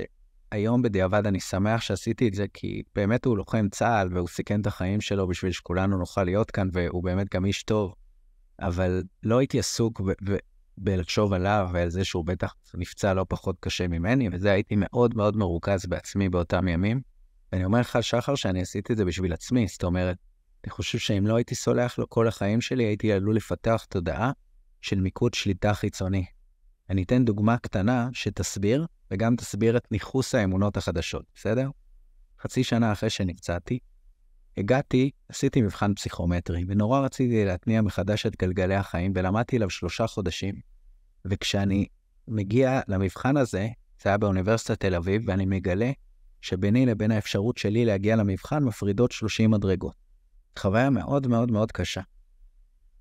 S2: היום בדיעבד אני שמח שעשיתי את זה, כי באמת הוא לוחם צה"ל והוא סיכן את החיים שלו בשביל שכולנו נוכל להיות כאן, והוא באמת גם איש טוב. אבל לא הייתי עסוק בלחשוב עליו ועל זה שהוא בטח נפצע לא פחות קשה ממני, וזה הייתי מאוד מאוד מרוכז בעצמי באותם ימים. ואני אומר לך, שחר, שאני עשיתי את זה בשביל עצמי, זאת אומרת, אני חושב שאם לא הייתי סולח לו כל החיים שלי, הייתי עלול לפתח תודעה של מיקוד שליטה חיצוני. אני אתן דוגמה קטנה שתסביר וגם תסביר את ניכוס האמונות החדשות, בסדר? חצי שנה אחרי שנפצעתי, הגעתי, עשיתי מבחן פסיכומטרי, ונורא רציתי להתניע מחדש את גלגלי החיים, ולמדתי עליו שלושה חודשים. וכשאני מגיע למבחן הזה, זה היה באוניברסיטת תל אביב, ואני מגלה שביני לבין האפשרות שלי להגיע למבחן מפרידות 30 מדרגות. חוויה מאוד מאוד מאוד קשה.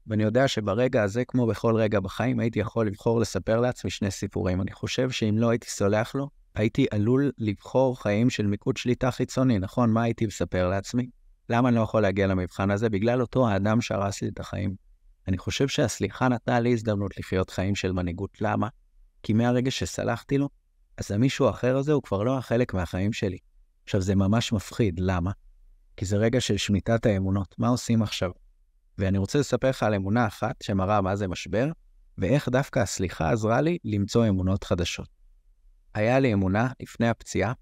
S2: ואני יודע שברגע הזה, כמו בכל רגע בחיים, הייתי יכול לבחור לספר לעצמי שני סיפורים. אני חושב שאם לא הייתי סולח לו, הייתי עלול לבחור חיים של מיקוד שליטה חיצוני, נכון? מה הייתי מספר לעצמי? למה אני לא יכול להגיע למבחן הזה? בגלל אותו האדם שהרס לי את החיים. אני חושב שהסליחה נתנה לי הזדמנות לחיות חיים של מנהיגות. למה? כי מהרגע שסלחתי לו, אז המישהו האחר הזה הוא כבר לא החלק מהחיים שלי. עכשיו, זה ממש מפחיד. למה? כי זה רגע של שמיטת האמונות. מה עושים עכשיו? ואני רוצה לספר לך על אמונה אחת שמראה מה זה משבר, ואיך דווקא הסליחה עזרה לי למצוא אמונות חדשות. היה לי אמונה לפני הפציעה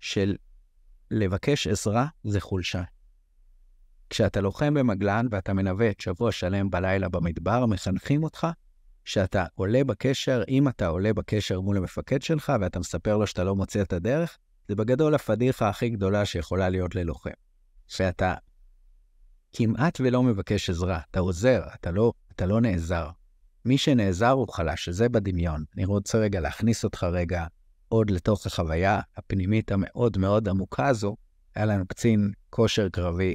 S2: של לבקש עזרה זה חולשה. כשאתה לוחם במגלן ואתה מנווט שבוע שלם בלילה במדבר, מחנכים אותך שאתה עולה בקשר, אם אתה עולה בקשר מול המפקד שלך ואתה מספר לו שאתה לא מוצא את הדרך, זה בגדול הפדיחה הכי גדולה שיכולה להיות ללוחם. שאתה כמעט ולא מבקש עזרה, אתה עוזר, אתה לא, אתה לא נעזר. מי שנעזר הוא חלש, שזה בדמיון. אני רוצה רגע להכניס אותך רגע עוד לתוך החוויה הפנימית המאוד מאוד עמוקה הזו. היה לנו קצין כושר קרבי,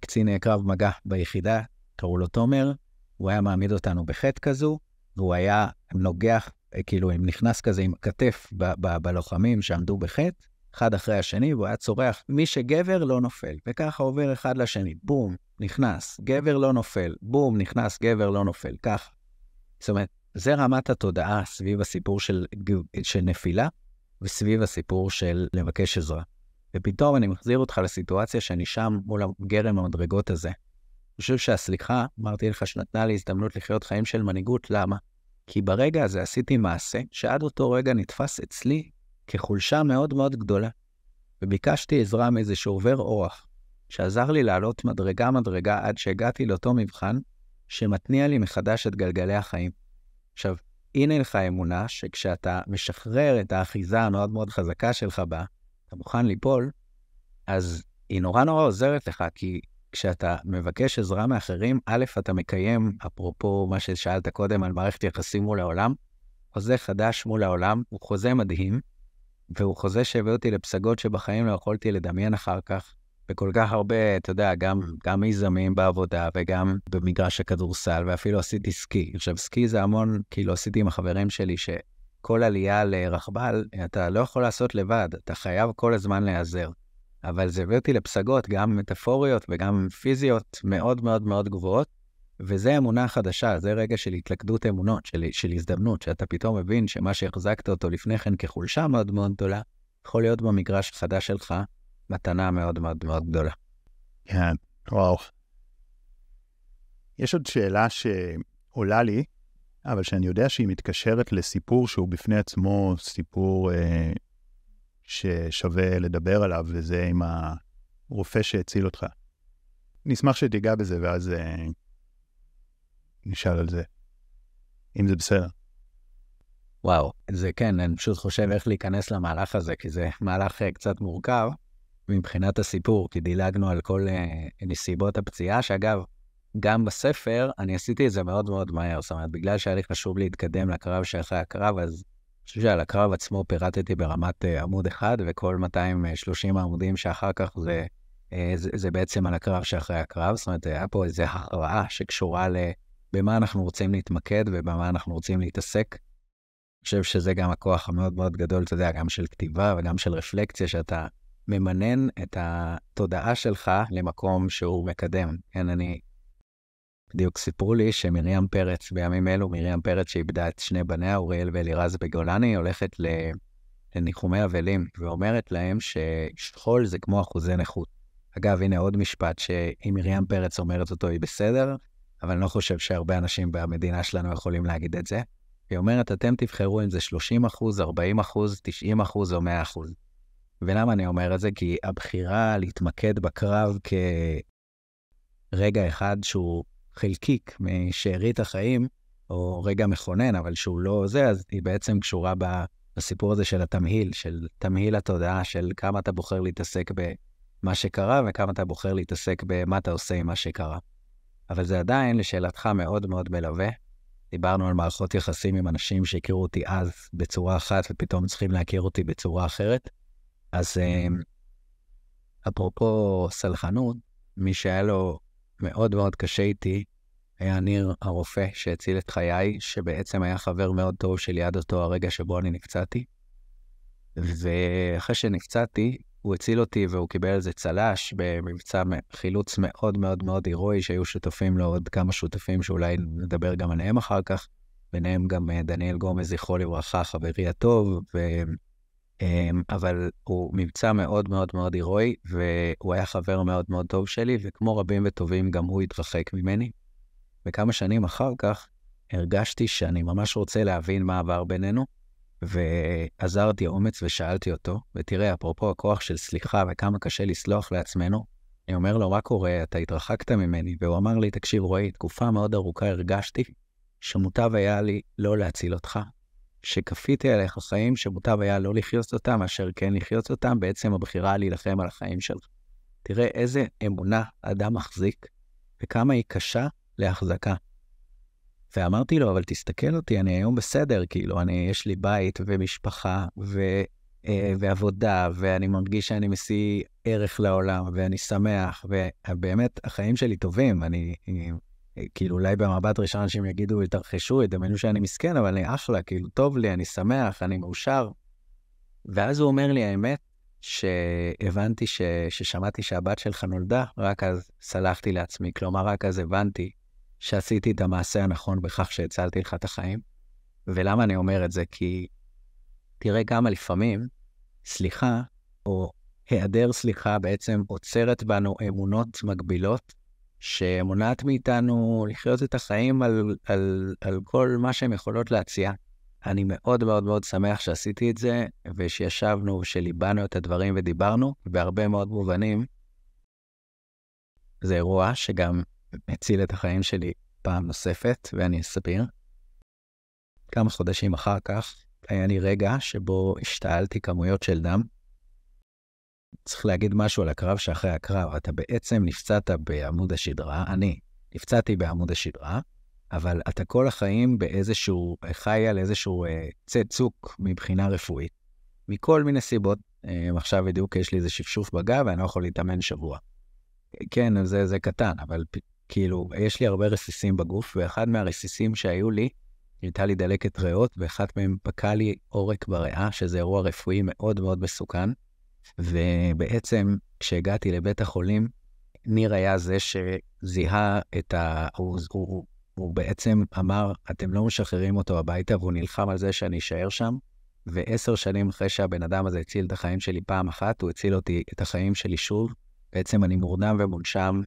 S2: קצין קרב מגע ביחידה, קראו לו תומר, הוא היה מעמיד אותנו בחטא כזו, והוא היה נוגח, כאילו, נכנס כזה עם כתף בלוחמים שעמדו בחטא, אחד אחרי השני, והוא היה צורח, מי שגבר לא נופל. וככה עובר אחד לשני, בום, נכנס, גבר לא נופל, בום, נכנס, גבר לא נופל, ככה. זאת אומרת, זה רמת התודעה סביב הסיפור של, של נפילה, וסביב הסיפור של לבקש עזרה. ופתאום אני מחזיר אותך לסיטואציה שאני שם מול גרם המדרגות הזה. אני חושב שהסליחה, אמרתי לך, שנתנה לי הזדמנות לחיות חיים של מנהיגות, למה? כי ברגע הזה עשיתי מעשה שעד אותו רגע נתפס אצלי כחולשה מאוד מאוד גדולה. וביקשתי עזרה מאיזשהו עובר אורח, שעזר לי לעלות מדרגה-מדרגה עד שהגעתי לאותו מבחן, שמתניע לי מחדש את גלגלי החיים. עכשיו, הנה לך אמונה שכשאתה משחרר את האחיזה המאוד מאוד חזקה שלך בה, אתה מוכן ליפול, אז היא נורא נורא עוזרת לך, כי כשאתה מבקש עזרה מאחרים, א', אתה מקיים, אפרופו מה ששאלת קודם על מערכת יחסים מול העולם, חוזה חדש מול העולם, הוא חוזה מדהים, והוא חוזה שהביא אותי לפסגות שבחיים לא יכולתי לדמיין אחר כך, וכל כך הרבה, אתה יודע, גם, גם מיזמים בעבודה וגם במגרש הכדורסל, ואפילו עשיתי סקי. עכשיו, סקי זה המון, כאילו עשיתי עם החברים שלי, שכל עלייה לרכבל, אתה לא יכול לעשות לבד, אתה חייב כל הזמן להיעזר. אבל זה הביא אותי לפסגות, גם מטאפוריות וגם פיזיות מאוד מאוד מאוד גבוהות, וזה אמונה חדשה, זה רגע של התלכדות אמונות, של, של הזדמנות, שאתה פתאום מבין שמה שהחזקת אותו לפני כן כחולשה מאוד מאוד גדולה, יכול להיות במגרש החדש שלך מתנה מאוד מאוד מאוד גדולה.
S1: כן, וואו. יש עוד שאלה שעולה לי, אבל שאני יודע שהיא מתקשרת לסיפור שהוא בפני עצמו סיפור אה, ששווה לדבר עליו, וזה עם הרופא שהציל אותך. נשמח שתיגע בזה, ואז אה, נשאל על זה, אם זה בסדר.
S2: וואו, זה כן, אני פשוט חושב איך להיכנס למהלך הזה, כי זה מהלך אה, קצת מורכב מבחינת הסיפור, כי דילגנו על כל uh, נסיבות הפציעה, שאגב, גם בספר אני עשיתי את זה מאוד מאוד מהר, זאת אומרת, בגלל שהיה לי חשוב להתקדם לקרב שאחרי הקרב, אז אני חושב שעל הקרב עצמו פירטתי ברמת uh, עמוד אחד, וכל 230 העמודים שאחר כך זה, uh, זה, זה בעצם על הקרב שאחרי הקרב, זאת אומרת, היה פה איזו הכרעה שקשורה ל... במה אנחנו רוצים להתמקד ובמה אנחנו רוצים להתעסק. אני חושב שזה גם הכוח המאוד מאוד גדול, אתה יודע, גם של כתיבה וגם של רפלקציה, שאתה ממנן את התודעה שלך למקום שהוא מקדם. כן, אני... בדיוק סיפרו לי שמרים פרץ, בימים אלו, מרים פרץ שאיבדה את שני בניה, אוריאל ואלירז בגולני, הולכת לניחומי אבלים, ואומרת להם ששכול זה כמו אחוזי נכות. אגב, הנה עוד משפט שאם מרים פרץ אומרת אותו, היא בסדר, אבל אני לא חושב שהרבה אנשים במדינה שלנו יכולים להגיד את זה. היא אומרת, אתם תבחרו אם זה 30 אחוז, 40 אחוז, 90 אחוז או 100 אחוז. ולמה אני אומר את זה? כי הבחירה להתמקד בקרב כרגע אחד שהוא חלקיק משארית החיים, או רגע מכונן, אבל שהוא לא זה, אז היא בעצם קשורה בסיפור הזה של התמהיל, של תמהיל התודעה, של כמה אתה בוחר להתעסק במה שקרה וכמה אתה בוחר להתעסק במה אתה עושה עם מה שקרה. אבל זה עדיין, לשאלתך, מאוד מאוד מלווה. דיברנו על מערכות יחסים עם אנשים שהכירו אותי אז בצורה אחת ופתאום צריכים להכיר אותי בצורה אחרת. אז אמ, אפרופו סלחנות, מי שהיה לו מאוד מאוד קשה איתי היה ניר הרופא שהציל את חיי, שבעצם היה חבר מאוד טוב שלי עד אותו הרגע שבו אני נפצעתי. ואחרי שנפצעתי, הוא הציל אותי והוא קיבל איזה צל"ש במבצע חילוץ מאוד מאוד מאוד הירואי, שהיו שותפים לו עוד כמה שותפים שאולי נדבר גם עליהם אחר כך, ביניהם גם אה, דניאל גומז, זכרו לברכה, חברי הטוב, ו... אמ, אבל הוא מבצע מאוד מאוד מאוד הירואי, והוא היה חבר מאוד מאוד טוב שלי, וכמו רבים וטובים, גם הוא התרחק ממני. וכמה שנים אחר כך, הרגשתי שאני ממש רוצה להבין מה עבר בינינו, ועזרתי אומץ ושאלתי אותו, ותראה, אפרופו הכוח של סליחה וכמה קשה לסלוח לעצמנו, אני אומר לו, מה קורה? אתה התרחקת ממני. והוא אמר לי, תקשיב, רועי, תקופה מאוד ארוכה הרגשתי שמוטב היה לי לא להציל אותך, שכפיתי עליך חיים שמוטב היה לא לחיות אותם, מאשר כן לחיות אותם, בעצם הבחירה להילחם על החיים שלך. תראה איזה אמונה אדם מחזיק, וכמה היא קשה להחזקה. ואמרתי לו, אבל תסתכל אותי, אני היום בסדר, כאילו, אני, יש לי בית ומשפחה ו, אה, ועבודה, ואני מרגיש שאני משיא ערך לעולם, ואני שמח, ובאמת, החיים שלי טובים, אני, אני כאילו, אולי במבט ראשון אנשים יגידו, יתרחשו, ידמיינו שאני מסכן, אבל אני אחלה, כאילו, טוב לי, אני שמח, אני מאושר. ואז הוא אומר לי, האמת, שהבנתי ש... ששמעתי שהבת שלך נולדה, רק אז סלחתי לעצמי. כלומר, רק אז הבנתי שעשיתי את המעשה הנכון בכך שהצלתי לך את החיים. ולמה אני אומר את זה? כי תראה כמה לפעמים סליחה, או היעדר סליחה בעצם עוצרת בנו אמונות מגבילות, שמונעת מאיתנו לחיות את החיים על, על, על כל מה שהן יכולות להציע. אני מאוד מאוד מאוד שמח שעשיתי את זה, ושישבנו ושליבנו את הדברים ודיברנו, בהרבה מאוד מובנים. זה אירוע שגם הציל את החיים שלי פעם נוספת, ואני אסביר. כמה חודשים אחר כך, היה לי רגע שבו השתעלתי כמויות של דם. צריך להגיד משהו על הקרב שאחרי הקרב. אתה בעצם נפצעת בעמוד השדרה, אני נפצעתי בעמוד השדרה, אבל אתה כל החיים באיזשהו, חי על איזשהו אה, צוק מבחינה רפואית. מכל מיני סיבות. אה, עכשיו בדיוק יש לי איזה שפשוף בגב ואני לא יכול להתאמן שבוע. כן, זה, זה קטן, אבל כאילו, יש לי הרבה רסיסים בגוף, ואחד מהרסיסים שהיו לי, הייתה לי דלקת ריאות, ואחד מהם פקע לי עורק בריאה, שזה אירוע רפואי מאוד מאוד מסוכן. ובעצם, כשהגעתי לבית החולים, ניר היה זה שזיהה את ה... הוא, הוא, הוא בעצם אמר, אתם לא משחררים אותו הביתה, והוא נלחם על זה שאני אשאר שם. ועשר שנים אחרי שהבן אדם הזה הציל את החיים שלי פעם אחת, הוא הציל אותי את החיים שלי שוב. בעצם אני מורדם ומונשם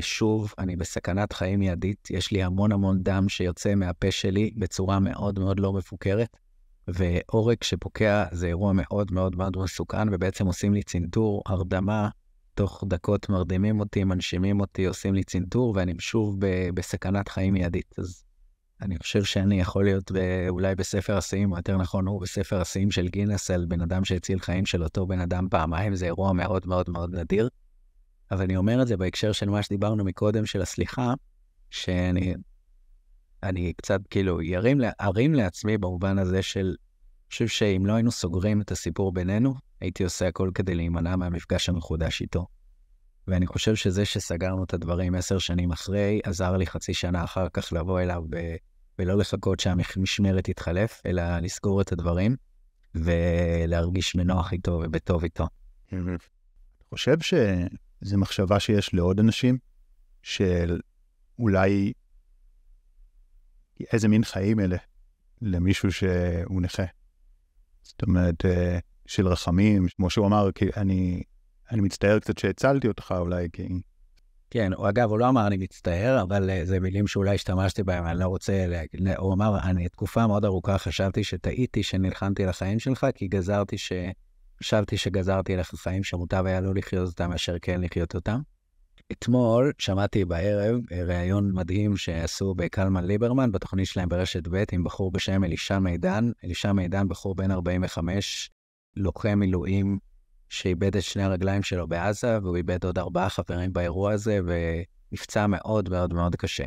S2: שוב, אני בסכנת חיים מיידית, יש לי המון המון דם שיוצא מהפה שלי בצורה מאוד מאוד לא מפוקרת, ועורק שפוקע זה אירוע מאוד מאוד מאוד מסוכן, ובעצם עושים לי צנתור, הרדמה, תוך דקות מרדימים אותי, מנשימים אותי, עושים לי צנתור, ואני שוב ב- בסכנת חיים מיידית. אז אני חושב שאני יכול להיות ב- אולי בספר השיאים, או יותר נכון, הוא בספר השיאים של גינס על בן אדם שהציל חיים של אותו בן אדם פעמיים, זה אירוע מאוד מאוד מאוד נדיר. אבל אני אומר את זה בהקשר של מה שדיברנו מקודם, של הסליחה, שאני אני קצת כאילו ירים, ארים לעצמי במובן הזה של, אני חושב שאם לא היינו סוגרים את הסיפור בינינו, הייתי עושה הכל כדי להימנע מהמפגש המחודש איתו. ואני חושב שזה שסגרנו את הדברים עשר שנים אחרי, עזר לי חצי שנה אחר כך לבוא אליו ב... ולא לחכות שהמשמרת תתחלף, אלא לסגור את הדברים ולהרגיש בנוח איתו ובטוב איתו.
S1: אני חושב ש... זו מחשבה שיש לעוד אנשים, של אולי איזה מין חיים אלה למישהו שהוא נכה. זאת אומרת, אה, של רחמים, כמו שהוא אמר, כי אני, אני מצטער קצת שהצלתי אותך אולי, כי...
S2: כן, הוא אגב, הוא לא אמר אני מצטער, אבל uh, זה מילים שאולי השתמשתי בהם, אני לא רוצה להגיד, הוא אמר, אני תקופה מאוד ארוכה חשבתי שטעיתי שנלחמתי על החיים שלך, כי גזרתי ש... חשבתי שגזרתי עליך חיים שמוטב היה לא לחיות אותם מאשר כן לחיות אותם. אתמול שמעתי בערב אה, ראיון מדהים שעשו בקלמן ליברמן, בתוכנית שלהם ברשת ב', עם בחור בשם אלישע מידן. אלישע מידן, בחור בן 45, לוחם מילואים שאיבד את שני הרגליים שלו בעזה, והוא איבד עוד ארבעה חברים באירוע הזה, ונפצע מאוד מאוד מאוד קשה.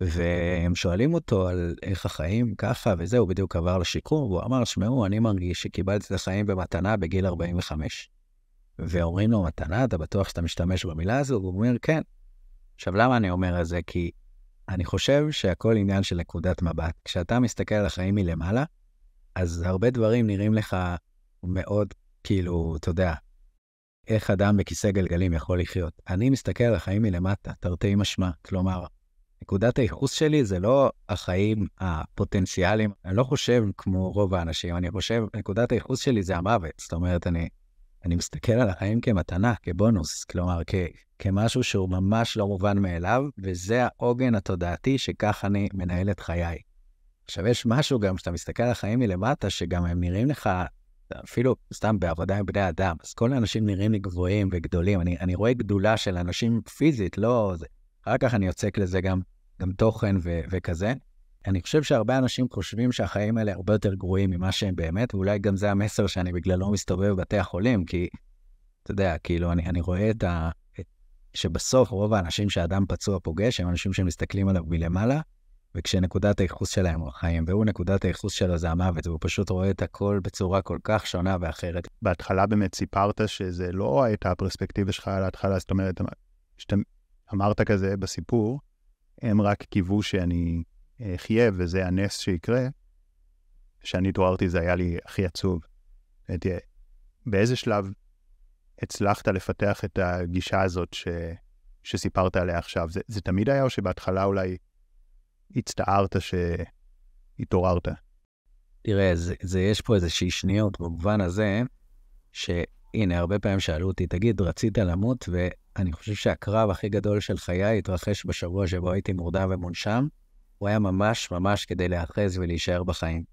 S2: והם שואלים אותו על איך החיים ככה וזה, הוא בדיוק עבר לשיקום, והוא אמר, שמעו, אני מרגיש שקיבלתי את החיים במתנה בגיל 45. ואומרים לו, מתנה, אתה בטוח שאתה משתמש במילה הזו? והוא אומר, כן. עכשיו, למה אני אומר את זה? כי אני חושב שהכל עניין של נקודת מבט. כשאתה מסתכל על החיים מלמעלה, אז הרבה דברים נראים לך מאוד, כאילו, אתה יודע, איך אדם בכיסא גלגלים יכול לחיות. אני מסתכל על החיים מלמטה, תרתי משמע. כלומר, נקודת הייחוס שלי זה לא החיים הפוטנציאליים. אני לא חושב כמו רוב האנשים, אני חושב, נקודת הייחוס שלי זה המוות. זאת אומרת, אני, אני מסתכל על החיים כמתנה, כבונוס, כלומר, כ, כמשהו שהוא ממש לא מובן מאליו, וזה העוגן התודעתי שכך אני מנהל את חיי. עכשיו, יש משהו גם, כשאתה מסתכל על החיים מלמטה, שגם הם נראים לך, אפילו סתם בעבודה עם בני אדם, אז כל האנשים נראים לי גבוהים וגדולים. אני, אני רואה גדולה של אנשים פיזית, לא... זה, אחר כך אני יוצק לזה גם, גם תוכן ו, וכזה. אני חושב שהרבה אנשים חושבים שהחיים האלה הרבה יותר גרועים ממה שהם באמת, ואולי גם זה המסר שאני בגללו מסתובב בבתי החולים, כי, אתה יודע, כאילו, אני, אני רואה את ה... את, שבסוף רוב האנשים שאדם פצוע פוגש הם אנשים שמסתכלים עליו מלמעלה, וכשנקודת הייחוס שלהם הוא החיים, והוא נקודת הייחוס שלו זה המוות, והוא פשוט רואה את הכל בצורה כל כך שונה ואחרת.
S1: בהתחלה באמת סיפרת שזה לא הייתה הפרספקטיבה שלך על ההתחלה, זאת אומרת, שאתה אמרת כזה בסיפור, הם רק קיוו שאני אחיה וזה הנס שיקרה, כשאני התעוררתי זה היה לי הכי עצוב. באיזה שלב הצלחת לפתח את הגישה הזאת ש... שסיפרת עליה עכשיו? זה, זה תמיד היה או שבהתחלה אולי הצטערת שהתעוררת?
S2: תראה, זה, זה יש פה איזושהי שניות במובן הזה, שהנה, הרבה פעמים שאלו אותי, תגיד, רצית למות? ואני חושב שהקרב הכי גדול של חיי התרחש בשבוע שבו הייתי מורדם ומונשם. הוא היה ממש ממש כדי להיאחז ולהישאר בחיים.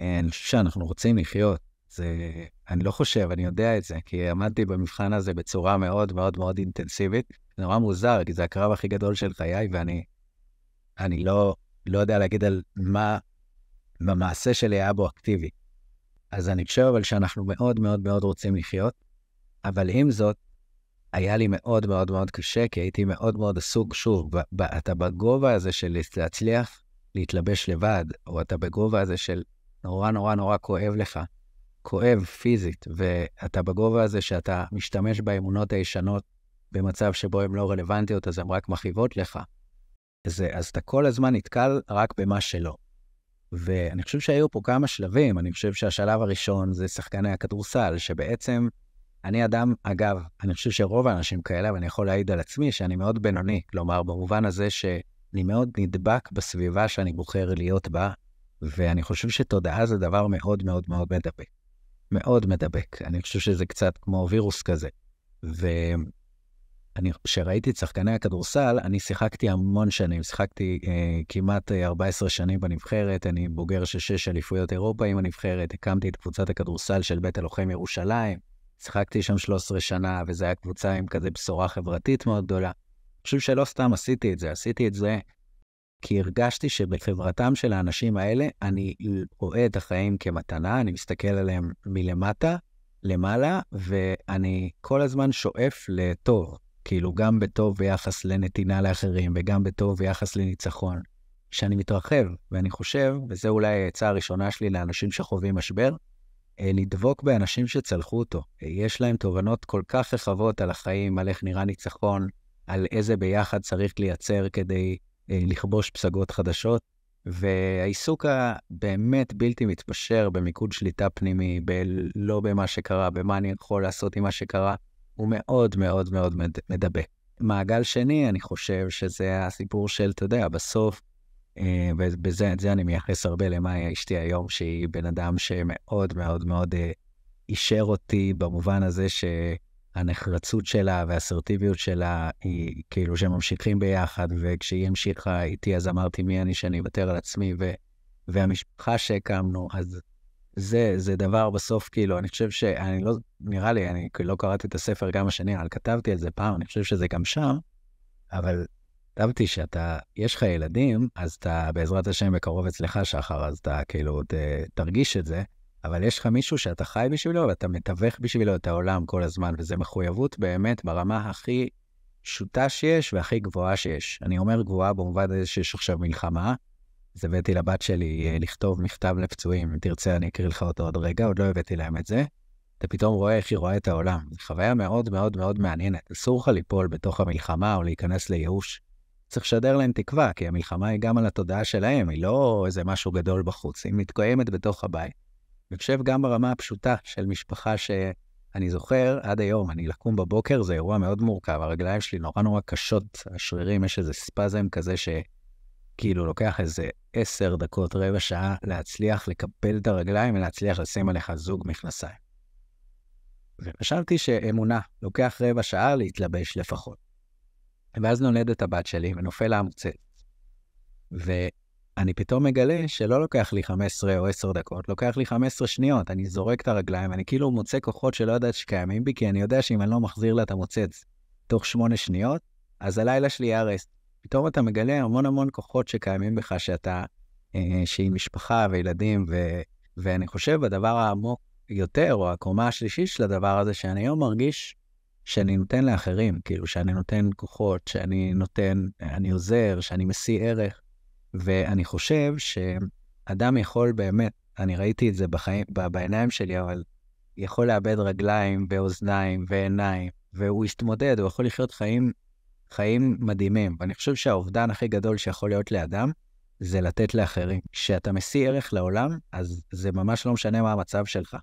S2: אני חושב שאנחנו רוצים לחיות. זה, אני לא חושב, אני יודע את זה, כי עמדתי במבחן הזה בצורה מאוד מאוד מאוד אינטנסיבית. זה נורא מוזר, כי זה הקרב הכי גדול של חיי, ואני אני לא, לא יודע להגיד על מה במעשה שלי היה בו אקטיבי. אז אני חושב אבל שאנחנו מאוד מאוד מאוד רוצים לחיות, אבל עם זאת, היה לי מאוד מאוד מאוד קשה, כי הייתי מאוד מאוד עסוק, שוב, ב- ב- אתה בגובה הזה של להצליח להתלבש לבד, או אתה בגובה הזה של נורא נורא נורא כואב לך, כואב פיזית, ואתה בגובה הזה שאתה משתמש באמונות הישנות במצב שבו הן לא רלוונטיות, אז הן רק מכאיבות לך. זה, אז אתה כל הזמן נתקל רק במה שלא. ואני חושב שהיו פה כמה שלבים, אני חושב שהשלב הראשון זה שחקני הכדורסל, שבעצם אני אדם, אגב, אני חושב שרוב האנשים כאלה, ואני יכול להעיד על עצמי שאני מאוד בינוני, כלומר, במובן הזה שאני מאוד נדבק בסביבה שאני בוחר להיות בה, ואני חושב שתודעה זה דבר מאוד מאוד מאוד מדבק. מאוד מדבק. אני חושב שזה קצת כמו וירוס כזה. ו... אני, כשראיתי את שחקני הכדורסל, אני שיחקתי המון שנים, שיחקתי אה, כמעט 14 אה, שנים בנבחרת, אני בוגר של שש אליפויות אירופה עם הנבחרת, הקמתי את קבוצת הכדורסל של בית הלוחם ירושלים, שיחקתי שם 13 שנה, וזו הייתה קבוצה עם כזה בשורה חברתית מאוד גדולה. אני חושב שלא סתם עשיתי את זה, עשיתי את זה כי הרגשתי שבחברתם של האנשים האלה, אני רואה את החיים כמתנה, אני מסתכל עליהם מלמטה, למעלה, ואני כל הזמן שואף לטוב. כאילו, גם בטוב ביחס לנתינה לאחרים, וגם בטוב ביחס לניצחון. שאני מתרחב, ואני חושב, וזו אולי העצה הראשונה שלי לאנשים שחווים משבר, לדבוק באנשים שצלחו אותו. אה, יש להם תובנות כל כך רחבות על החיים, על איך נראה ניצחון, על איזה ביחד צריך לייצר כדי אה, לכבוש פסגות חדשות, והעיסוק הבאמת בלתי מתפשר במיקוד שליטה פנימי, ב- לא במה שקרה, במה אני יכול לעשות עם מה שקרה, הוא מאוד מאוד מאוד מדבק. מעגל שני, אני חושב שזה הסיפור של, אתה יודע, בסוף, אה, ובזה זה אני מייחס הרבה למאיה אשתי היום, שהיא בן אדם שמאוד מאוד מאוד אה, אישר אותי במובן הזה שהנחרצות שלה והאסרטיביות שלה היא כאילו שממשיכים ביחד, וכשהיא המשיכה איתי אז אמרתי מי אני שאני אוותר על עצמי, ו, והמשפחה שהקמנו, אז זה, זה דבר בסוף, כאילו, אני חושב שאני לא, נראה לי, אני לא קראתי את הספר גם השני, אבל כתבתי על זה פעם, אני חושב שזה גם שם, אבל כתבתי שאתה, יש לך ילדים, אז אתה, בעזרת השם, בקרוב אצלך, שחר, אז אתה כאילו ת, תרגיש את זה, אבל יש לך מישהו שאתה חי בשבילו, ואתה מתווך בשבילו את העולם כל הזמן, וזו מחויבות באמת ברמה הכי פשוטה שיש והכי גבוהה שיש. אני אומר גבוהה במובן הזה שיש עכשיו מלחמה, אז הבאתי לבת שלי אה, לכתוב מכתב לפצועים, אם תרצה אני אקריא לך אותו עוד רגע, עוד לא הבאתי להם את זה. אתה פתאום רואה איך היא רואה את העולם. זו חוויה מאוד מאוד מאוד מעניינת. אסור לך ליפול בתוך המלחמה או להיכנס לייאוש. צריך לשדר להם תקווה, כי המלחמה היא גם על התודעה שלהם, היא לא איזה משהו גדול בחוץ, היא מתקיימת בתוך הבית. אני חושב גם ברמה הפשוטה של משפחה אני זוכר עד היום, אני לקום בבוקר, זה אירוע מאוד מורכב, הרגליים שלי נורא נורא קשות, השרירים, יש איזה ספזם כזה שכאילו לוקח איזה עשר דקות, רבע שעה, להצליח לקפל את הרגליים ולהצליח לשים עליך זוג מכנסיים. וחשבתי שאמונה, לוקח רבע שעה להתלבש לפחות. ואז נולדת הבת שלי ונופל לה המוצץ. ואני פתאום מגלה שלא לוקח לי 15 או 10 דקות, לוקח לי 15 שניות. אני זורק את הרגליים, אני כאילו מוצא כוחות שלא ידעת שקיימים בי, כי אני יודע שאם אני לא מחזיר לה את המוצץ תוך 8 שניות, אז הלילה שלי ייהרס. פתאום אתה מגלה המון המון כוחות שקיימים בך, שאתה, אה, שהיא משפחה וילדים, ו, ואני חושב הדבר העמוק יותר, או הקומה השלישית של הדבר הזה, שאני היום מרגיש שאני נותן לאחרים, כאילו שאני נותן כוחות, שאני נותן, אני עוזר, שאני משיא ערך. ואני חושב שאדם יכול באמת, אני ראיתי את זה בחיים, בעיניים שלי, אבל יכול לאבד רגליים ואוזניים ועיניים, והוא יתמודד, הוא יכול לחיות חיים, חיים מדהימים. ואני חושב שהאובדן הכי גדול שיכול להיות לאדם, זה לתת לאחרים. כשאתה משיא ערך לעולם, אז זה ממש לא משנה מה המצב שלך.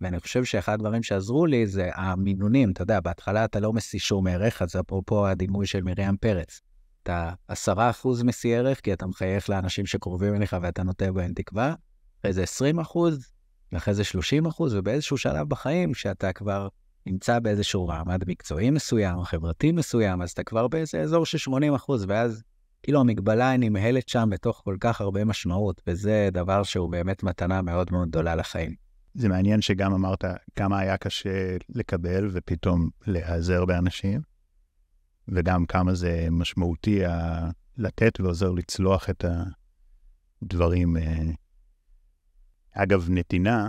S2: ואני חושב שאחד הדברים שעזרו לי זה המינונים. אתה יודע, בהתחלה אתה לא משיא שום ערך, אז אפרופו הדימוי של מרים פרץ. אתה עשרה אחוז משיא ערך, כי אתה מחייך לאנשים שקרובים אליך ואתה נותן בהם תקווה, אחרי זה 20 אחוז, ואחרי זה 30 אחוז, ובאיזשהו שלב בחיים, שאתה כבר נמצא באיזשהו מעמד מקצועי מסוים, חברתי מסוים, אז אתה כבר באיזה אזור של 80 אחוז, ואז כאילו המגבלה נמהלת שם בתוך כל כך הרבה משמעות, וזה דבר שהוא באמת מתנה מאוד מאוד גדולה לחיים.
S1: זה מעניין שגם אמרת כמה היה קשה לקבל ופתאום להיעזר באנשים, וגם כמה זה משמעותי ה- לתת ועוזר לצלוח את הדברים. אה. אגב, נתינה,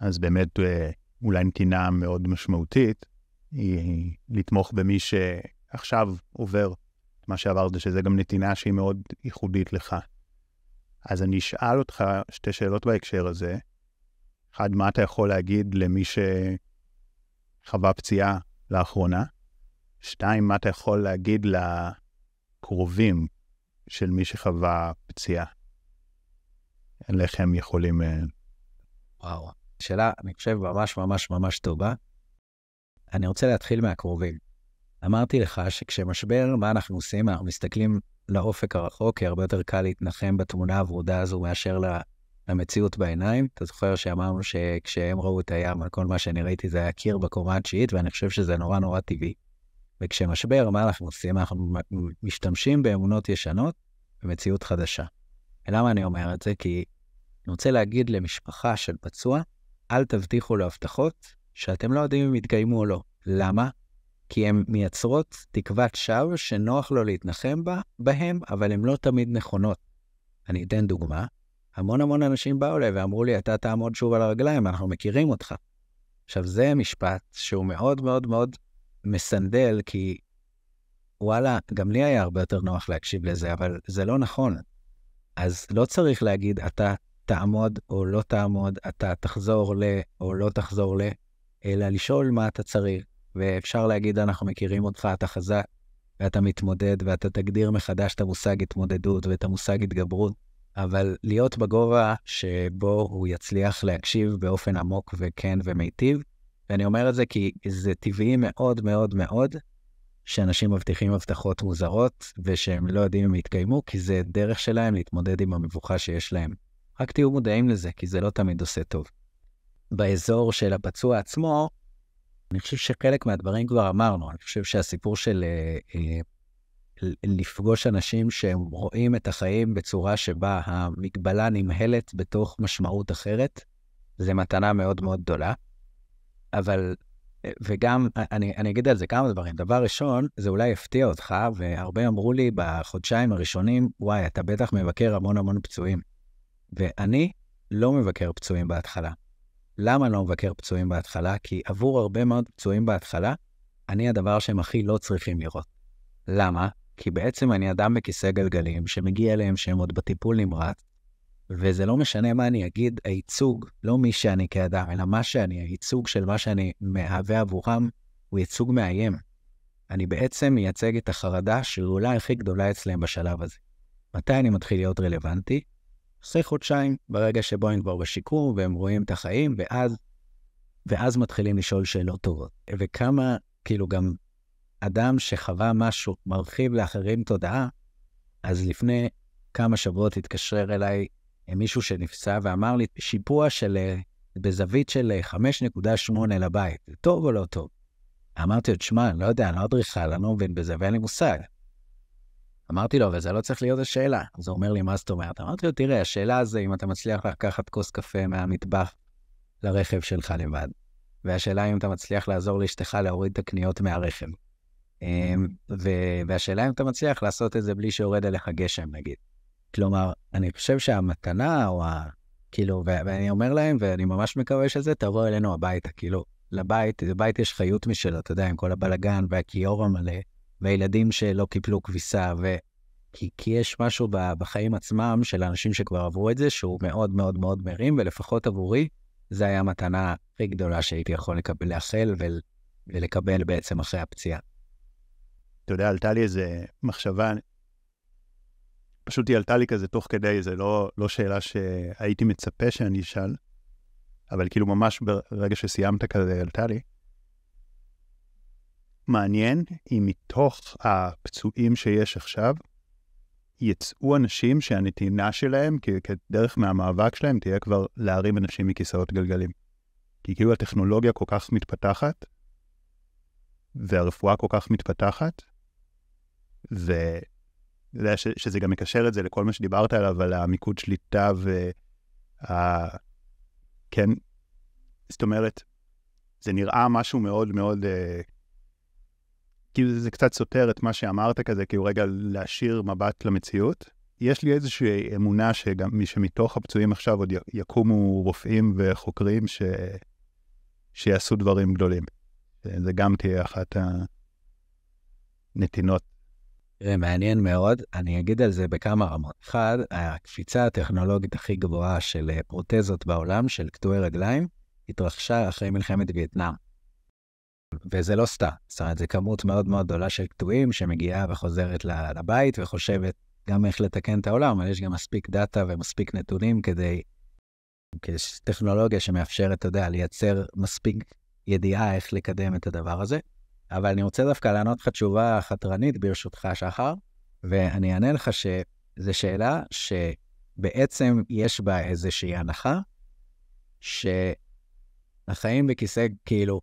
S1: אז באמת אה, אולי נתינה מאוד משמעותית, היא לתמוך במי שעכשיו עובר מה שעברת, שזה גם נתינה שהיא מאוד ייחודית לך. אז אני אשאל אותך שתי שאלות בהקשר הזה. אחד, מה אתה יכול להגיד למי שחווה פציעה לאחרונה? שתיים, מה אתה יכול להגיד לקרובים של מי שחווה פציעה? איך הם יכולים... אה,
S2: וואו, שאלה, אני חושב, ממש ממש ממש טובה. אני רוצה להתחיל מהקרובים. אמרתי לך שכשמשבר, מה אנחנו עושים? אנחנו מסתכלים לאופק הרחוק, כי הרבה יותר קל להתנחם בתמונה הוורודה הזו מאשר למציאות בעיניים. אתה זוכר שאמרנו שכשהם ראו את הים, כל מה שאני ראיתי זה היה קיר בקומה התשיעית, ואני חושב שזה נורא נורא טבעי. וכשמשבר, מה אנחנו עושים? אנחנו משתמשים באמונות ישנות במציאות חדשה. ולמה אני אומר את זה? כי אני רוצה להגיד למשפחה של פצוע, אל תבטיחו לו הבטחות שאתם לא יודעים אם יתקיימו או לא. למה? כי הן מייצרות תקוות שווא שנוח לו להתנחם בה, בהם, אבל הן לא תמיד נכונות. אני אתן דוגמה. המון המון אנשים באו אליי ואמרו לי, אתה תעמוד שוב על הרגליים, אנחנו מכירים אותך. עכשיו, זה משפט שהוא מאוד מאוד מאוד מסנדל, כי וואלה, גם לי היה הרבה יותר נוח להקשיב לזה, אבל זה לא נכון. אז לא צריך להגיד, אתה תעמוד או לא תעמוד, אתה תחזור ל או לא תחזור ל, אלא לשאול מה אתה צריך. ואפשר להגיד, אנחנו מכירים אותך, אתה חזק, ואתה מתמודד, ואתה תגדיר מחדש את המושג התמודדות ואת המושג התגברות. אבל להיות בגובה שבו הוא יצליח להקשיב באופן עמוק וכן ומיטיב. ואני אומר את זה כי זה טבעי מאוד מאוד מאוד שאנשים מבטיחים הבטחות מוזרות ושהם לא יודעים אם יתקיימו, כי זה דרך שלהם להתמודד עם המבוכה שיש להם. רק תהיו מודעים לזה, כי זה לא תמיד עושה טוב. באזור של הפצוע עצמו, אני חושב שחלק מהדברים כבר אמרנו. אני חושב שהסיפור של אה, אה, לפגוש אנשים שהם רואים את החיים בצורה שבה המגבלה נמהלת בתוך משמעות אחרת, זה מתנה מאוד מאוד גדולה. אבל, וגם, אני, אני אגיד על זה כמה דברים. דבר ראשון, זה אולי יפתיע אותך, והרבה אמרו לי בחודשיים הראשונים, וואי, אתה בטח מבקר המון המון פצועים. ואני לא מבקר פצועים בהתחלה. למה לא מבקר פצועים בהתחלה? כי עבור הרבה מאוד פצועים בהתחלה, אני הדבר שהם הכי לא צריכים לראות. למה? כי בעצם אני אדם בכיסא גלגלים שמגיע אליהם שהם עוד בטיפול נמרץ, וזה לא משנה מה אני אגיד, הייצוג, לא מי שאני כאדם, אלא מה שאני, הייצוג של מה שאני מהווה עבורם, הוא ייצוג מאיים. אני בעצם מייצג את החרדה שאולי הכי גדולה אצלם בשלב הזה. מתי אני מתחיל להיות רלוונטי? אחרי חודשיים, ברגע שבו הם כבר בשיקום והם רואים את החיים, ואז ואז מתחילים לשאול שאלות טובות. וכמה, כאילו, גם אדם שחווה משהו מרחיב לאחרים תודעה, אז לפני כמה שבועות התקשר אליי מישהו שנפסע ואמר לי, שיפוע של, אה, בזווית של 5.8 אה, לבית, זה טוב או לא טוב? אמרתי לו, תשמע, אני לא יודע, אני לא אדריכל, אני לא מבין בזה, ואין לי מושג. אמרתי לו, וזה לא צריך להיות השאלה. אז הוא אומר לי, מה זאת אומרת? אמרתי לו, תראה, השאלה זה אם אתה מצליח לקחת כוס קפה מהמטבח לרכב שלך לבד. והשאלה אם אתה מצליח לעזור לאשתך להוריד את הקניות מהרכב. אמ, והשאלה אם אתה מצליח לעשות את זה בלי שיורד עליך גשם, נגיד. כלומר, אני חושב שהמתנה, או ה... כאילו, ואני אומר להם, ואני ממש מקווה שזה, תבוא אלינו הביתה, כאילו, לבית, לבית יש חיות משלו, אתה יודע, עם כל הבלגן והכיור המלא, והילדים שלא קיפלו כביסה, ו... כי, כי יש משהו בחיים עצמם של אנשים שכבר עברו את זה, שהוא מאוד מאוד מאוד מרים, ולפחות עבורי, זה היה המתנה הכי גדולה שהייתי יכול לקבל, לאחל ול, ולקבל בעצם אחרי הפציעה.
S1: אתה יודע, עלתה לי איזה מחשבה, פשוט היא עלתה לי כזה תוך כדי, זה לא, לא שאלה שהייתי מצפה שאני אשאל, אבל כאילו ממש ברגע שסיימת כזה עלתה לי. מעניין אם מתוך הפצועים שיש עכשיו, יצאו אנשים שהנתינה שלהם, כדרך מהמאבק שלהם, תהיה כבר להרים אנשים מכיסאות גלגלים. כי כאילו הטכנולוגיה כל כך מתפתחת, והרפואה כל כך מתפתחת, ו... יודע, ש, שזה גם מקשר את זה לכל מה שדיברת עליו, על המיקוד שליטה וה... כן, זאת אומרת, זה נראה משהו מאוד מאוד, אה, כאילו זה קצת סותר את מה שאמרת כזה, כאילו רגע להשאיר מבט למציאות. יש לי איזושהי אמונה שגם מי שמתוך הפצועים עכשיו עוד יקומו רופאים וחוקרים ש... שיעשו דברים גדולים. זה גם תהיה אחת הנתינות
S2: תראה, מעניין מאוד, אני אגיד על זה בכמה רמות. אחד, הקפיצה הטכנולוגית הכי גבוהה של אה, פרוטזות בעולם, של קטועי רגליים, התרחשה אחרי מלחמת וייטנאם. וזה לא סתם, זאת אומרת, זו כמות מאוד מאוד גדולה של קטועים שמגיעה וחוזרת לבית וחושבת גם איך לתקן את העולם, אבל יש גם מספיק דאטה ומספיק נתונים כדי, טכנולוגיה שמאפשרת, אתה יודע, לייצר מספיק ידיעה איך לקדם את הדבר הזה. אבל אני רוצה דווקא לענות לך תשובה חתרנית, ברשותך, שחר, ואני אענה לך שזו שאלה שבעצם יש בה איזושהי הנחה, שהחיים בכיסא, כאילו,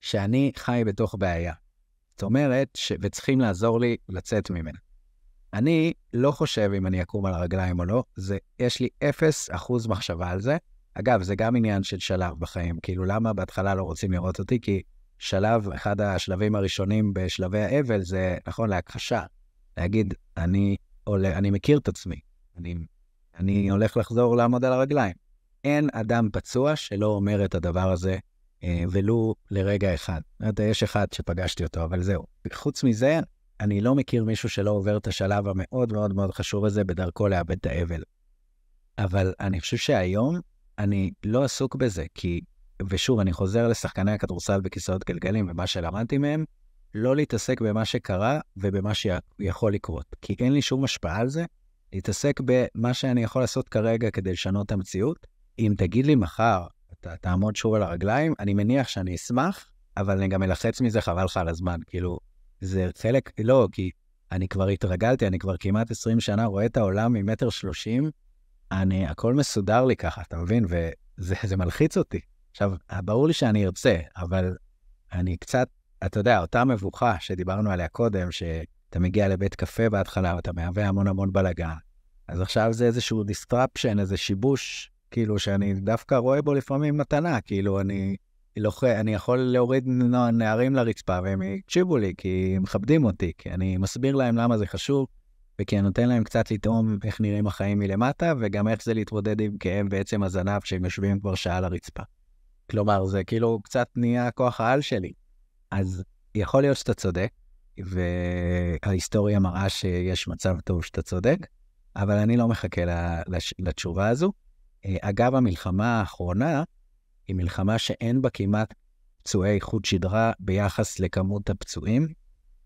S2: שאני חי בתוך בעיה. זאת אומרת, ש... וצריכים לעזור לי לצאת ממנה. אני לא חושב אם אני אקום על הרגליים או לא, זה, יש לי אפס אחוז מחשבה על זה. אגב, זה גם עניין של שלב בחיים, כאילו, למה בהתחלה לא רוצים לראות אותי? כי שלב, אחד השלבים הראשונים בשלבי האבל זה, נכון, להכחשה. להגיד, אני, עולה, אני מכיר את עצמי, אני, אני הולך לחזור לעמוד על הרגליים. אין אדם פצוע שלא אומר את הדבר הזה, אה, ולו לרגע אחד. יש אחד שפגשתי אותו, אבל זהו. חוץ מזה, אני לא מכיר מישהו שלא עובר את השלב המאוד מאוד מאוד חשוב הזה בדרכו לאבד את האבל. אבל אני חושב שהיום אני לא עסוק בזה, כי ושוב, אני חוזר לשחקני הכדורסל בכיסאות גלגלים ומה שלמדתי מהם, לא להתעסק במה שקרה ובמה שיכול לקרות, כי אין לי שום השפעה על זה, להתעסק במה שאני יכול לעשות כרגע כדי לשנות את המציאות. אם תגיד לי מחר, אתה תעמוד שוב על הרגליים, אני מניח שאני אשמח, אבל אני גם אלחץ מזה חבל לך על הזמן. כאילו, זה חלק, לא, כי אני כבר התרגלתי, אני כבר כמעט 20 שנה רואה את העולם ממטר שלושים, אני, הכל מסודר לי ככה, אתה מבין? וזה מלחיץ אותי. עכשיו, ברור לי שאני ארצה, אבל אני קצת, אתה יודע, אותה מבוכה שדיברנו עליה קודם, שאתה מגיע לבית קפה בהתחלה ואתה מהווה המון המון בלאגן. אז עכשיו זה איזשהו disruption, איזה שיבוש, כאילו, שאני דווקא רואה בו לפעמים מתנה, כאילו, אני, לוח... אני יכול להוריד נערים לרצפה והם יקשיבו לי, כי הם מכבדים אותי, כי אני מסביר להם למה זה חשוב, וכי אני נותן להם קצת לטעום איך נראים החיים מלמטה, וגם איך זה להתמודד עם כאב בעצם הזנב שהם יושבים כבר שעה לרצפה. כלומר, זה כאילו קצת נהיה כוח העל שלי. אז יכול להיות שאתה צודק, וההיסטוריה מראה שיש מצב טוב שאתה צודק, אבל אני לא מחכה לתשובה הזו. אה, אגב, המלחמה האחרונה היא מלחמה שאין בה כמעט פצועי חוט שדרה ביחס לכמות הפצועים,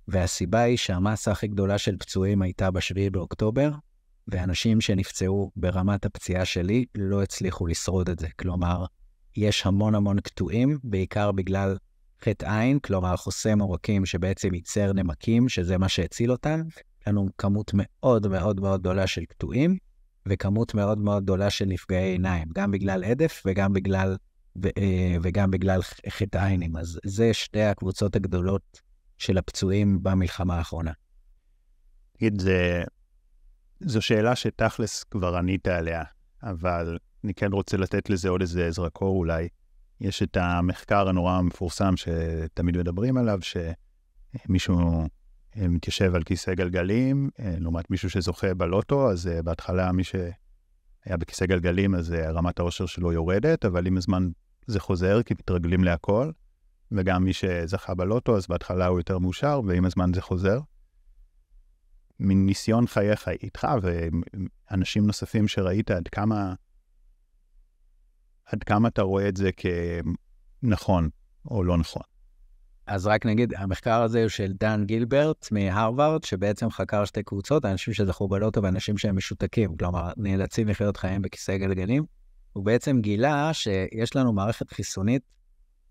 S2: והסיבה היא שהמסה הכי גדולה של פצועים הייתה ב-7 באוקטובר, ואנשים שנפצעו ברמת הפציעה שלי לא הצליחו לשרוד את זה. כלומר, יש המון המון קטועים, בעיקר בגלל חטא עין, כלומר חוסם עורקים שבעצם ייצר נמקים, שזה מה שהציל אותם. יש לנו כמות מאוד מאוד מאוד גדולה של קטועים, וכמות מאוד מאוד גדולה של נפגעי עיניים, גם בגלל עדף וגם בגלל, ו, אה, וגם בגלל חטא עינים. אז זה שתי הקבוצות הגדולות של הפצועים במלחמה האחרונה.
S1: תגיד. זו שאלה שתכלס כבר ענית עליה, אבל אני כן רוצה לתת לזה עוד איזה זרקור אולי. יש את המחקר הנורא המפורסם שתמיד מדברים עליו, שמישהו אה, מתיישב על כיסא גלגלים, אה, לעומת מישהו שזוכה בלוטו, אז אה, בהתחלה מי שהיה בכיסא גלגלים, אז רמת העושר שלו יורדת, אבל עם הזמן זה חוזר, כי מתרגלים להכל, וגם מי שזכה בלוטו, אז בהתחלה הוא יותר מאושר, ועם הזמן זה חוזר. מניסיון חייך איתך ואנשים נוספים שראית, עד כמה, עד כמה אתה רואה את זה כנכון או לא נכון?
S2: אז רק נגיד, המחקר הזה הוא של דן גילברט מהרווארד, שבעצם חקר שתי קבוצות, אנשים שזכו בלוטו ואנשים שהם משותקים, כלומר, נאלצים לחיות חיים בכיסא גלגלים. הוא בעצם גילה שיש לנו מערכת חיסונית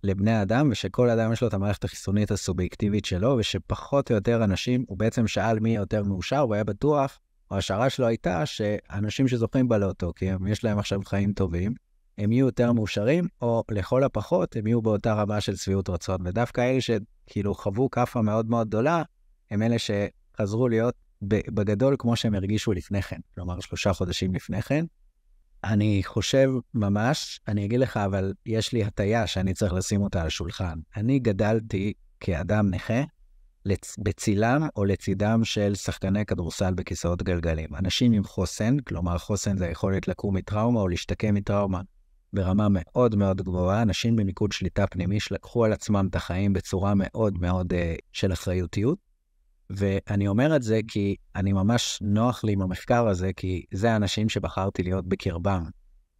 S2: לבני אדם, ושכל אדם יש לו את המערכת החיסונית הסובייקטיבית שלו, ושפחות או יותר אנשים, הוא בעצם שאל מי יותר מאושר, והוא היה בטוח, או ההשערה שלו הייתה, שאנשים שזוכים בלוטו, כי הם, יש להם עכשיו חיים טובים, הם יהיו יותר מאושרים, או לכל הפחות, הם יהיו באותה רמה של שביעות רצון. ודווקא אלה שכאילו חוו כאפה מאוד מאוד גדולה, הם אלה שחזרו להיות בגדול כמו שהם הרגישו לפני כן, כלומר שלושה חודשים לפני כן. אני חושב ממש, אני אגיד לך, אבל יש לי הטיה שאני צריך לשים אותה על השולחן. אני גדלתי כאדם נכה לצ... בצילם או לצידם של שחקני כדורסל בכיסאות גלגלים. אנשים עם חוסן, כלומר חוסן זה היכולת לקום מטראומה או להשתקם מטראומה ברמה מאוד מאוד גבוהה, אנשים במיקוד שליטה פנימי שלקחו על עצמם את החיים בצורה מאוד מאוד uh, של אחריותיות. ואני אומר את זה כי אני ממש נוח לי עם המחקר הזה, כי זה האנשים שבחרתי להיות בקרבם.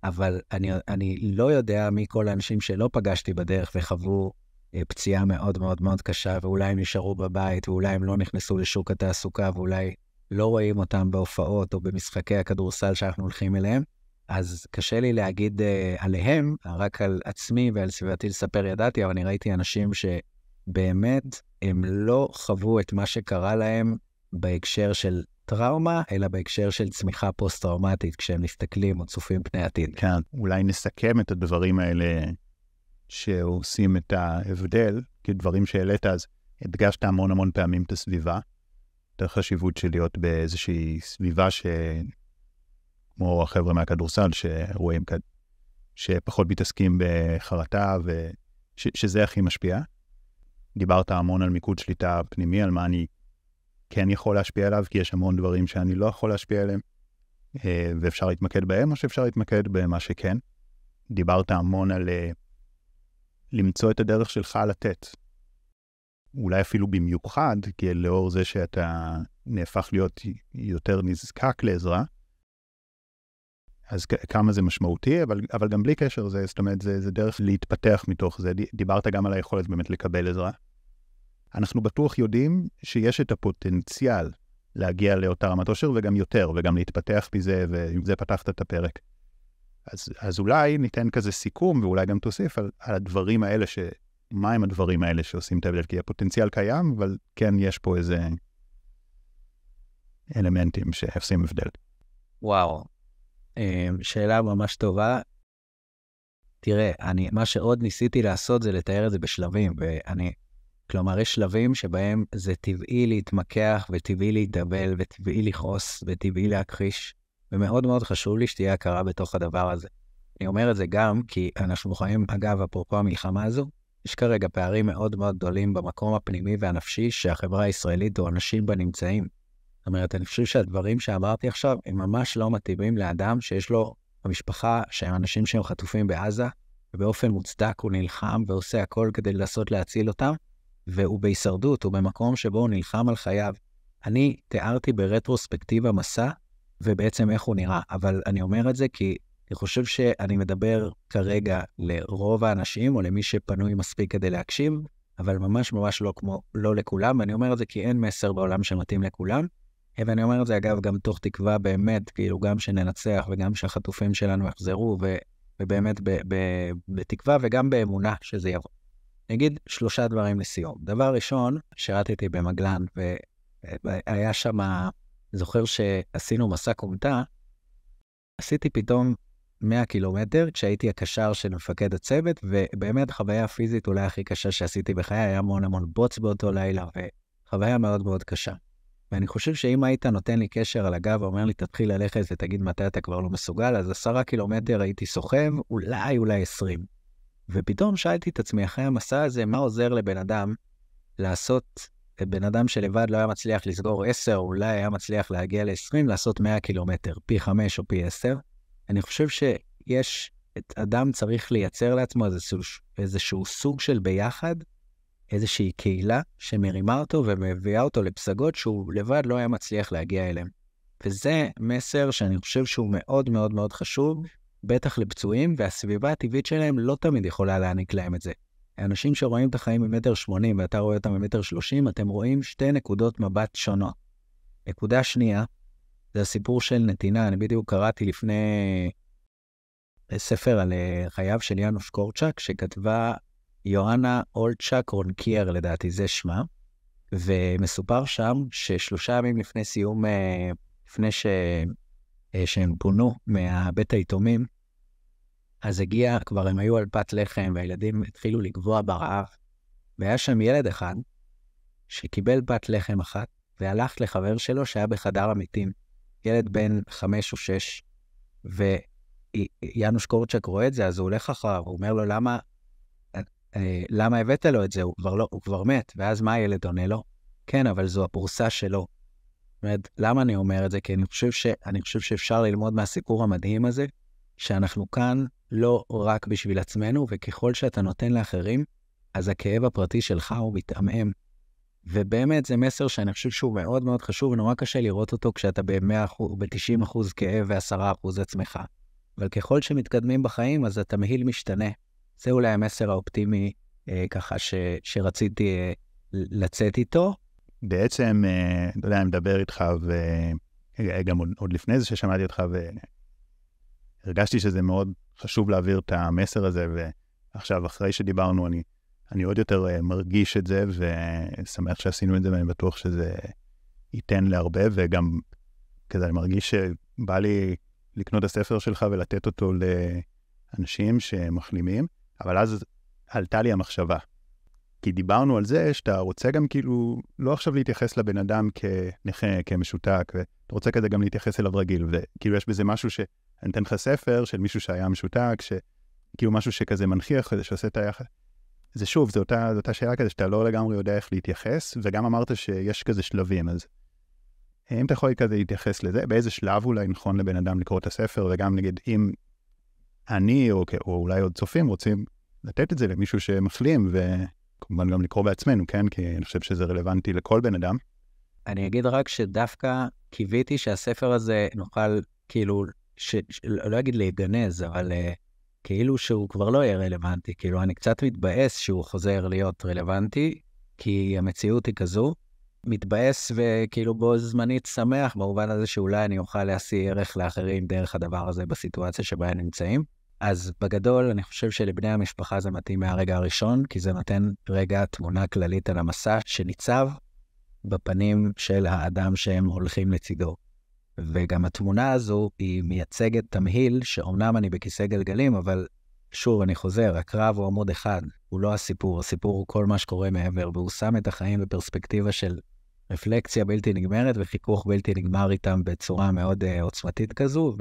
S2: אבל אני, אני לא יודע מי כל האנשים שלא פגשתי בדרך וחוו uh, פציעה מאוד מאוד מאוד קשה, ואולי הם נשארו בבית, ואולי הם לא נכנסו לשוק התעסוקה, ואולי לא רואים אותם בהופעות או במשחקי הכדורסל שאנחנו הולכים אליהם. אז קשה לי להגיד uh, עליהם, רק על עצמי ועל סביבתי לספר ידעתי, אבל אני ראיתי אנשים שבאמת הם לא חוו את מה שקרה להם בהקשר של טראומה, אלא בהקשר של צמיחה פוסט-טראומטית, כשהם מסתכלים או צופים פני עתיד.
S1: כן, אולי נסכם את הדברים האלה שעושים את ההבדל, כדברים שהעלית, אז הדגשת המון המון פעמים את הסביבה, את החשיבות של להיות באיזושהי סביבה ש... כמו החבר'ה מהכדורסל שרואים שפחות מתעסקים בחרטה, ושזה הכי משפיע. דיברת המון על מיקוד שליטה פנימי, על מה אני כן יכול להשפיע עליו, כי יש המון דברים שאני לא יכול להשפיע עליהם, אה, ואפשר להתמקד בהם, או שאפשר להתמקד במה שכן. דיברת המון על אה, למצוא את הדרך שלך לתת. אולי אפילו במיוחד, כי לאור זה שאתה נהפך להיות יותר נזקק לעזרה, אז כמה זה משמעותי, אבל, אבל גם בלי קשר, זה, זאת אומרת, זה, זה דרך להתפתח מתוך זה. דיברת גם על היכולת באמת לקבל עזרה. אנחנו בטוח יודעים שיש את הפוטנציאל להגיע לאותה רמת עושר וגם יותר, וגם להתפתח מזה, ועם זה פתחת את הפרק. אז, אז אולי ניתן כזה סיכום, ואולי גם תוסיף על, על הדברים האלה, ש... מהם הדברים האלה שעושים את ההבדל? כי הפוטנציאל קיים, אבל כן יש פה איזה אלמנטים שעושים הבדל.
S2: וואו, שאלה ממש טובה. תראה, אני, מה שעוד ניסיתי לעשות זה לתאר את זה בשלבים, ואני, כלומר, יש שלבים שבהם זה טבעי להתמקח, וטבעי להתאבל, וטבעי לכעוס, וטבעי להכחיש, ומאוד מאוד חשוב לי שתהיה הכרה בתוך הדבר הזה. אני אומר את זה גם כי אנחנו חיים, אגב, אפרופו המלחמה הזו, יש כרגע פערים מאוד מאוד גדולים במקום הפנימי והנפשי שהחברה הישראלית או אנשים בה נמצאים. זאת אומרת, אני חושב שהדברים שאמרתי עכשיו, הם ממש לא מתאימים לאדם שיש לו במשפחה, שהם אנשים שהם חטופים בעזה, ובאופן מוצדק הוא נלחם ועושה הכל כדי לנסות להציל אותם, והוא בהישרדות, הוא במקום שבו הוא נלחם על חייו. אני תיארתי ברטרוספקטיבה מסע, ובעצם איך הוא נראה, אבל אני אומר את זה כי אני חושב שאני מדבר כרגע לרוב האנשים, או למי שפנוי מספיק כדי להקשיב, אבל ממש ממש לא כמו, לא לכולם, ואני אומר את זה כי אין מסר בעולם שמתאים לכולם. ואני אומר את זה, אגב, גם תוך תקווה באמת, כאילו, גם שננצח וגם שהחטופים שלנו יחזרו, ובאמת ב, ב, בתקווה וגם באמונה שזה יבוא. אני אגיד שלושה דברים לסיום. דבר ראשון, שירתתי במגלן, והיה שם, זוכר שעשינו מסע כומתה, עשיתי פתאום 100 קילומטר כשהייתי הקשר של מפקד הצוות, ובאמת החוויה הפיזית אולי הכי קשה שעשיתי בחיי, היה המון המון בוץ באותו לילה, וחוויה מאוד מאוד קשה. ואני חושב שאם היית נותן לי קשר על הגב ואומר לי, תתחיל ללכת ותגיד מתי אתה כבר לא מסוגל, אז עשרה קילומטר הייתי סוחב, אולי, אולי עשרים. ופתאום שאלתי את עצמי אחרי המסע הזה, מה עוזר לבן אדם לעשות, בן אדם שלבד לא היה מצליח לסגור עשר, אולי היה מצליח להגיע ל-20, לעשות 100 קילומטר, פי חמש או פי עשר. אני חושב שיש, את אדם צריך לייצר לעצמו איזשהו, איזשהו סוג של ביחד, איזושהי קהילה שמרימה אותו ומביאה אותו לפסגות שהוא לבד לא היה מצליח להגיע אליהם. וזה מסר שאני חושב שהוא מאוד מאוד מאוד חשוב, בטח לפצועים, והסביבה הטבעית שלהם לא תמיד יכולה להעניק להם את זה. האנשים שרואים את החיים ממטר שמונים ואתה רואה אותם ממטר שלושים, אתם רואים שתי נקודות מבט שונות. נקודה שנייה, זה הסיפור של נתינה. אני בדיוק קראתי לפני ספר על אה, חייו של יאנוש קורצ'אק, שכתבה יואנה אולצ'אק רונקייר, לדעתי זה שמה, ומסופר שם ששלושה ימים לפני סיום, אה, לפני ש... אה, שהם פונו מהבית היתומים, אז הגיע, כבר הם היו על פת לחם, והילדים התחילו לגבוה ברעב, והיה שם ילד אחד שקיבל פת לחם אחת, והלך לחבר שלו שהיה בחדר המתים, ילד בן חמש או שש, ויאנוש קורצ'ק רואה את זה, אז הוא הולך אחריו, הוא אומר לו, למה, למה הבאת לו את זה? הוא כבר, לא, הוא כבר מת. ואז מה הילד עונה לו? כן, אבל זו הפרוסה שלו. זאת אומרת, למה אני אומר את זה? כי אני חושב, ש, אני חושב שאפשר ללמוד מהסיפור המדהים הזה, שאנחנו כאן לא רק בשביל עצמנו, וככל שאתה נותן לאחרים, אז הכאב הפרטי שלך הוא מתעמעם. ובאמת זה מסר שאני חושב שהוא מאוד מאוד חשוב, ונורא קשה לראות אותו כשאתה ב-100% ב-90% כאב ו-10% עצמך. אבל ככל שמתקדמים בחיים, אז התמהיל משתנה. זה אולי המסר האופטימי אה, ככה ש, שרציתי אה, לצאת איתו.
S1: בעצם, אה, אתה יודע, אני מדבר איתך, וגם עוד, עוד לפני זה ששמעתי אותך, והרגשתי שזה מאוד חשוב להעביר את המסר הזה, ועכשיו, אחרי שדיברנו, אני, אני עוד יותר אה, מרגיש את זה, ושמח שעשינו את זה, ואני בטוח שזה ייתן להרבה, וגם כזה, אני מרגיש שבא לי לקנות את הספר שלך ולתת אותו לאנשים שמחלימים, אבל אז עלתה לי המחשבה. כי דיברנו על זה שאתה רוצה גם כאילו, לא עכשיו להתייחס לבן אדם כנכה, כמשותק, ואתה רוצה כזה גם להתייחס אליו רגיל, וכאילו יש בזה משהו ש... אני אתן לך ספר של מישהו שהיה משותק, שכאילו משהו שכזה מנכיח, שעושה את היחד. זה שוב, זו אותה, אותה שאלה כזה שאתה לא לגמרי יודע איך להתייחס, וגם אמרת שיש כזה שלבים, אז אם אתה יכול כזה להתייחס לזה, באיזה שלב אולי נכון לבן אדם לקרוא את הספר, וגם נגיד אם אני, או, או אולי עוד צופים, רוצים לתת את זה למישהו שמחלים, וכמובן גם לקרוא בעצמנו, כן? כי אני חושב שזה רלוונטי לכל בן אדם.
S2: אני אגיד רק שדווקא קיוויתי שהספר הזה נוכל, כאילו, ש... ש... לא אגיד להיגנז, אבל uh, כאילו שהוא כבר לא יהיה רלוונטי. כאילו, אני קצת מתבאס שהוא חוזר להיות רלוונטי, כי המציאות היא כזו. מתבאס וכאילו בו זמנית שמח, במובן הזה שאולי אני אוכל להשיא ערך לאחרים דרך הדבר הזה בסיטואציה שבה הם נמצאים. אז בגדול, אני חושב שלבני המשפחה זה מתאים מהרגע הראשון, כי זה נותן רגע תמונה כללית על המסע שניצב בפנים של האדם שהם הולכים לצידו. וגם התמונה הזו היא מייצגת תמהיל שאומנם אני בכיסא גלגלים, אבל שוב, אני חוזר, הקרב הוא עמוד אחד, הוא לא הסיפור, הסיפור הוא כל מה שקורה מעבר, והוא שם את החיים בפרספקטיבה של רפלקציה בלתי נגמרת וחיכוך בלתי נגמר איתם בצורה מאוד uh, עוצמתית כזו,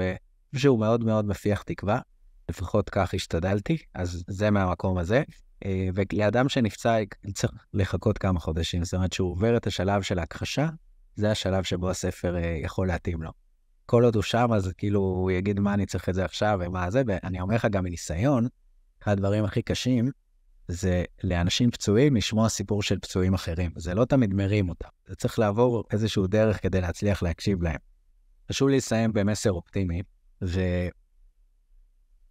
S2: ושהוא מאוד מאוד מפיח תקווה. לפחות כך השתדלתי, אז זה מהמקום הזה. Uh, ולאדם שנפצע צריך לחכות כמה חודשים, זאת אומרת שהוא עובר את השלב של ההכחשה, זה השלב שבו הספר אה, יכול להתאים לו. כל עוד הוא שם, אז כאילו הוא יגיד מה אני צריך את זה עכשיו ומה זה, ואני אומר לך גם מניסיון, אחד הדברים הכי קשים זה לאנשים פצועים לשמוע סיפור של פצועים אחרים. זה לא תמיד מרים אותם, זה צריך לעבור איזשהו דרך כדי להצליח להקשיב להם. חשוב לי לסיים במסר אופטימי,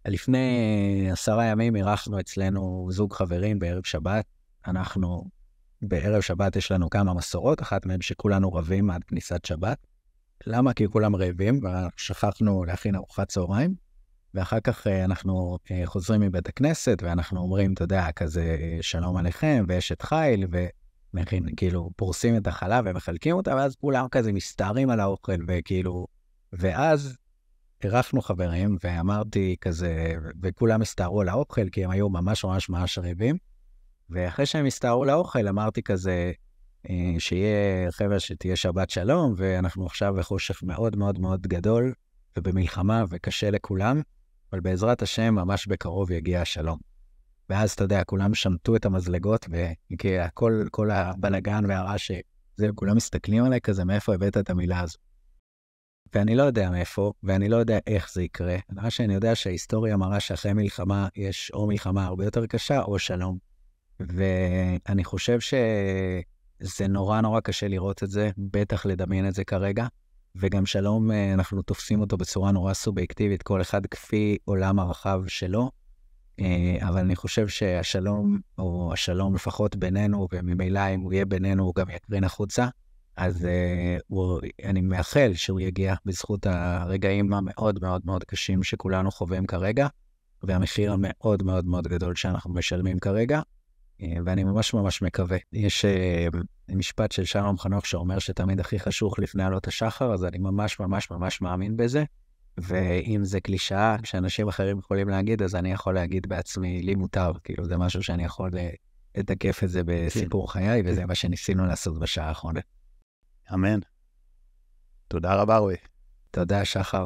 S2: ולפני עשרה ימים אירחנו אצלנו זוג חברים בערב שבת. אנחנו בערב שבת יש לנו כמה מסורות, אחת מהן שכולנו רבים עד כניסת שבת. למה? כי כולם רעבים, ושכחנו להכין ארוחת צהריים. ואחר כך אנחנו חוזרים מבית הכנסת, ואנחנו אומרים, אתה יודע, כזה, שלום עליכם, ויש את חיל, ומכין, כאילו, פורסים את החלה ומחלקים אותה, ואז כולם כזה מסתערים על האוכל, וכאילו, ואז אירחנו חברים, ואמרתי כזה, וכולם הסתערו על האוכל, כי הם היו ממש ממש ממש רעבים. ואחרי שהם הסתערו על האוכל, אמרתי כזה, אה, שיהיה, חבר'ה, שתהיה שבת שלום, ואנחנו עכשיו בחושך מאוד מאוד מאוד גדול, ובמלחמה, וקשה לכולם, אבל בעזרת השם, ממש בקרוב יגיע השלום. ואז, אתה יודע, כולם שמטו את המזלגות, וכל כל הבלגן והרעש, זה, כולם מסתכלים עליי כזה, מאיפה הבאת את המילה הזו? ואני לא יודע מאיפה, ואני לא יודע איך זה יקרה. מה שאני יודע שההיסטוריה מראה שאחרי מלחמה יש או מלחמה הרבה יותר קשה או שלום. ואני חושב שזה נורא נורא קשה לראות את זה, בטח לדמיין את זה כרגע. וגם שלום, אה, אנחנו תופסים אותו בצורה נורא סובייקטיבית, כל אחד כפי עולם הרחב שלו. אה, אבל אני חושב שהשלום, או השלום לפחות בינינו, וממילא אם הוא יהיה בינינו, הוא גם יקרין החוצה. אז uh, הוא, אני מאחל שהוא יגיע בזכות הרגעים המאוד מאוד מאוד קשים שכולנו חווים כרגע, והמחיר המאוד מאוד מאוד גדול שאנחנו משלמים כרגע, uh, ואני ממש ממש מקווה. יש uh, משפט של שלום חנוך שאומר שתמיד הכי חשוך לפני עלות השחר, אז אני ממש ממש ממש מאמין בזה. ואם זה קלישאה שאנשים אחרים יכולים להגיד, אז אני יכול להגיד בעצמי, לי מותר, כאילו זה משהו שאני יכול לתקף את זה בסיפור כן. חיי, וזה מה שניסינו לעשות בשעה האחרונה.
S1: אמן. תודה רבה, רועי.
S2: תודה, שחר.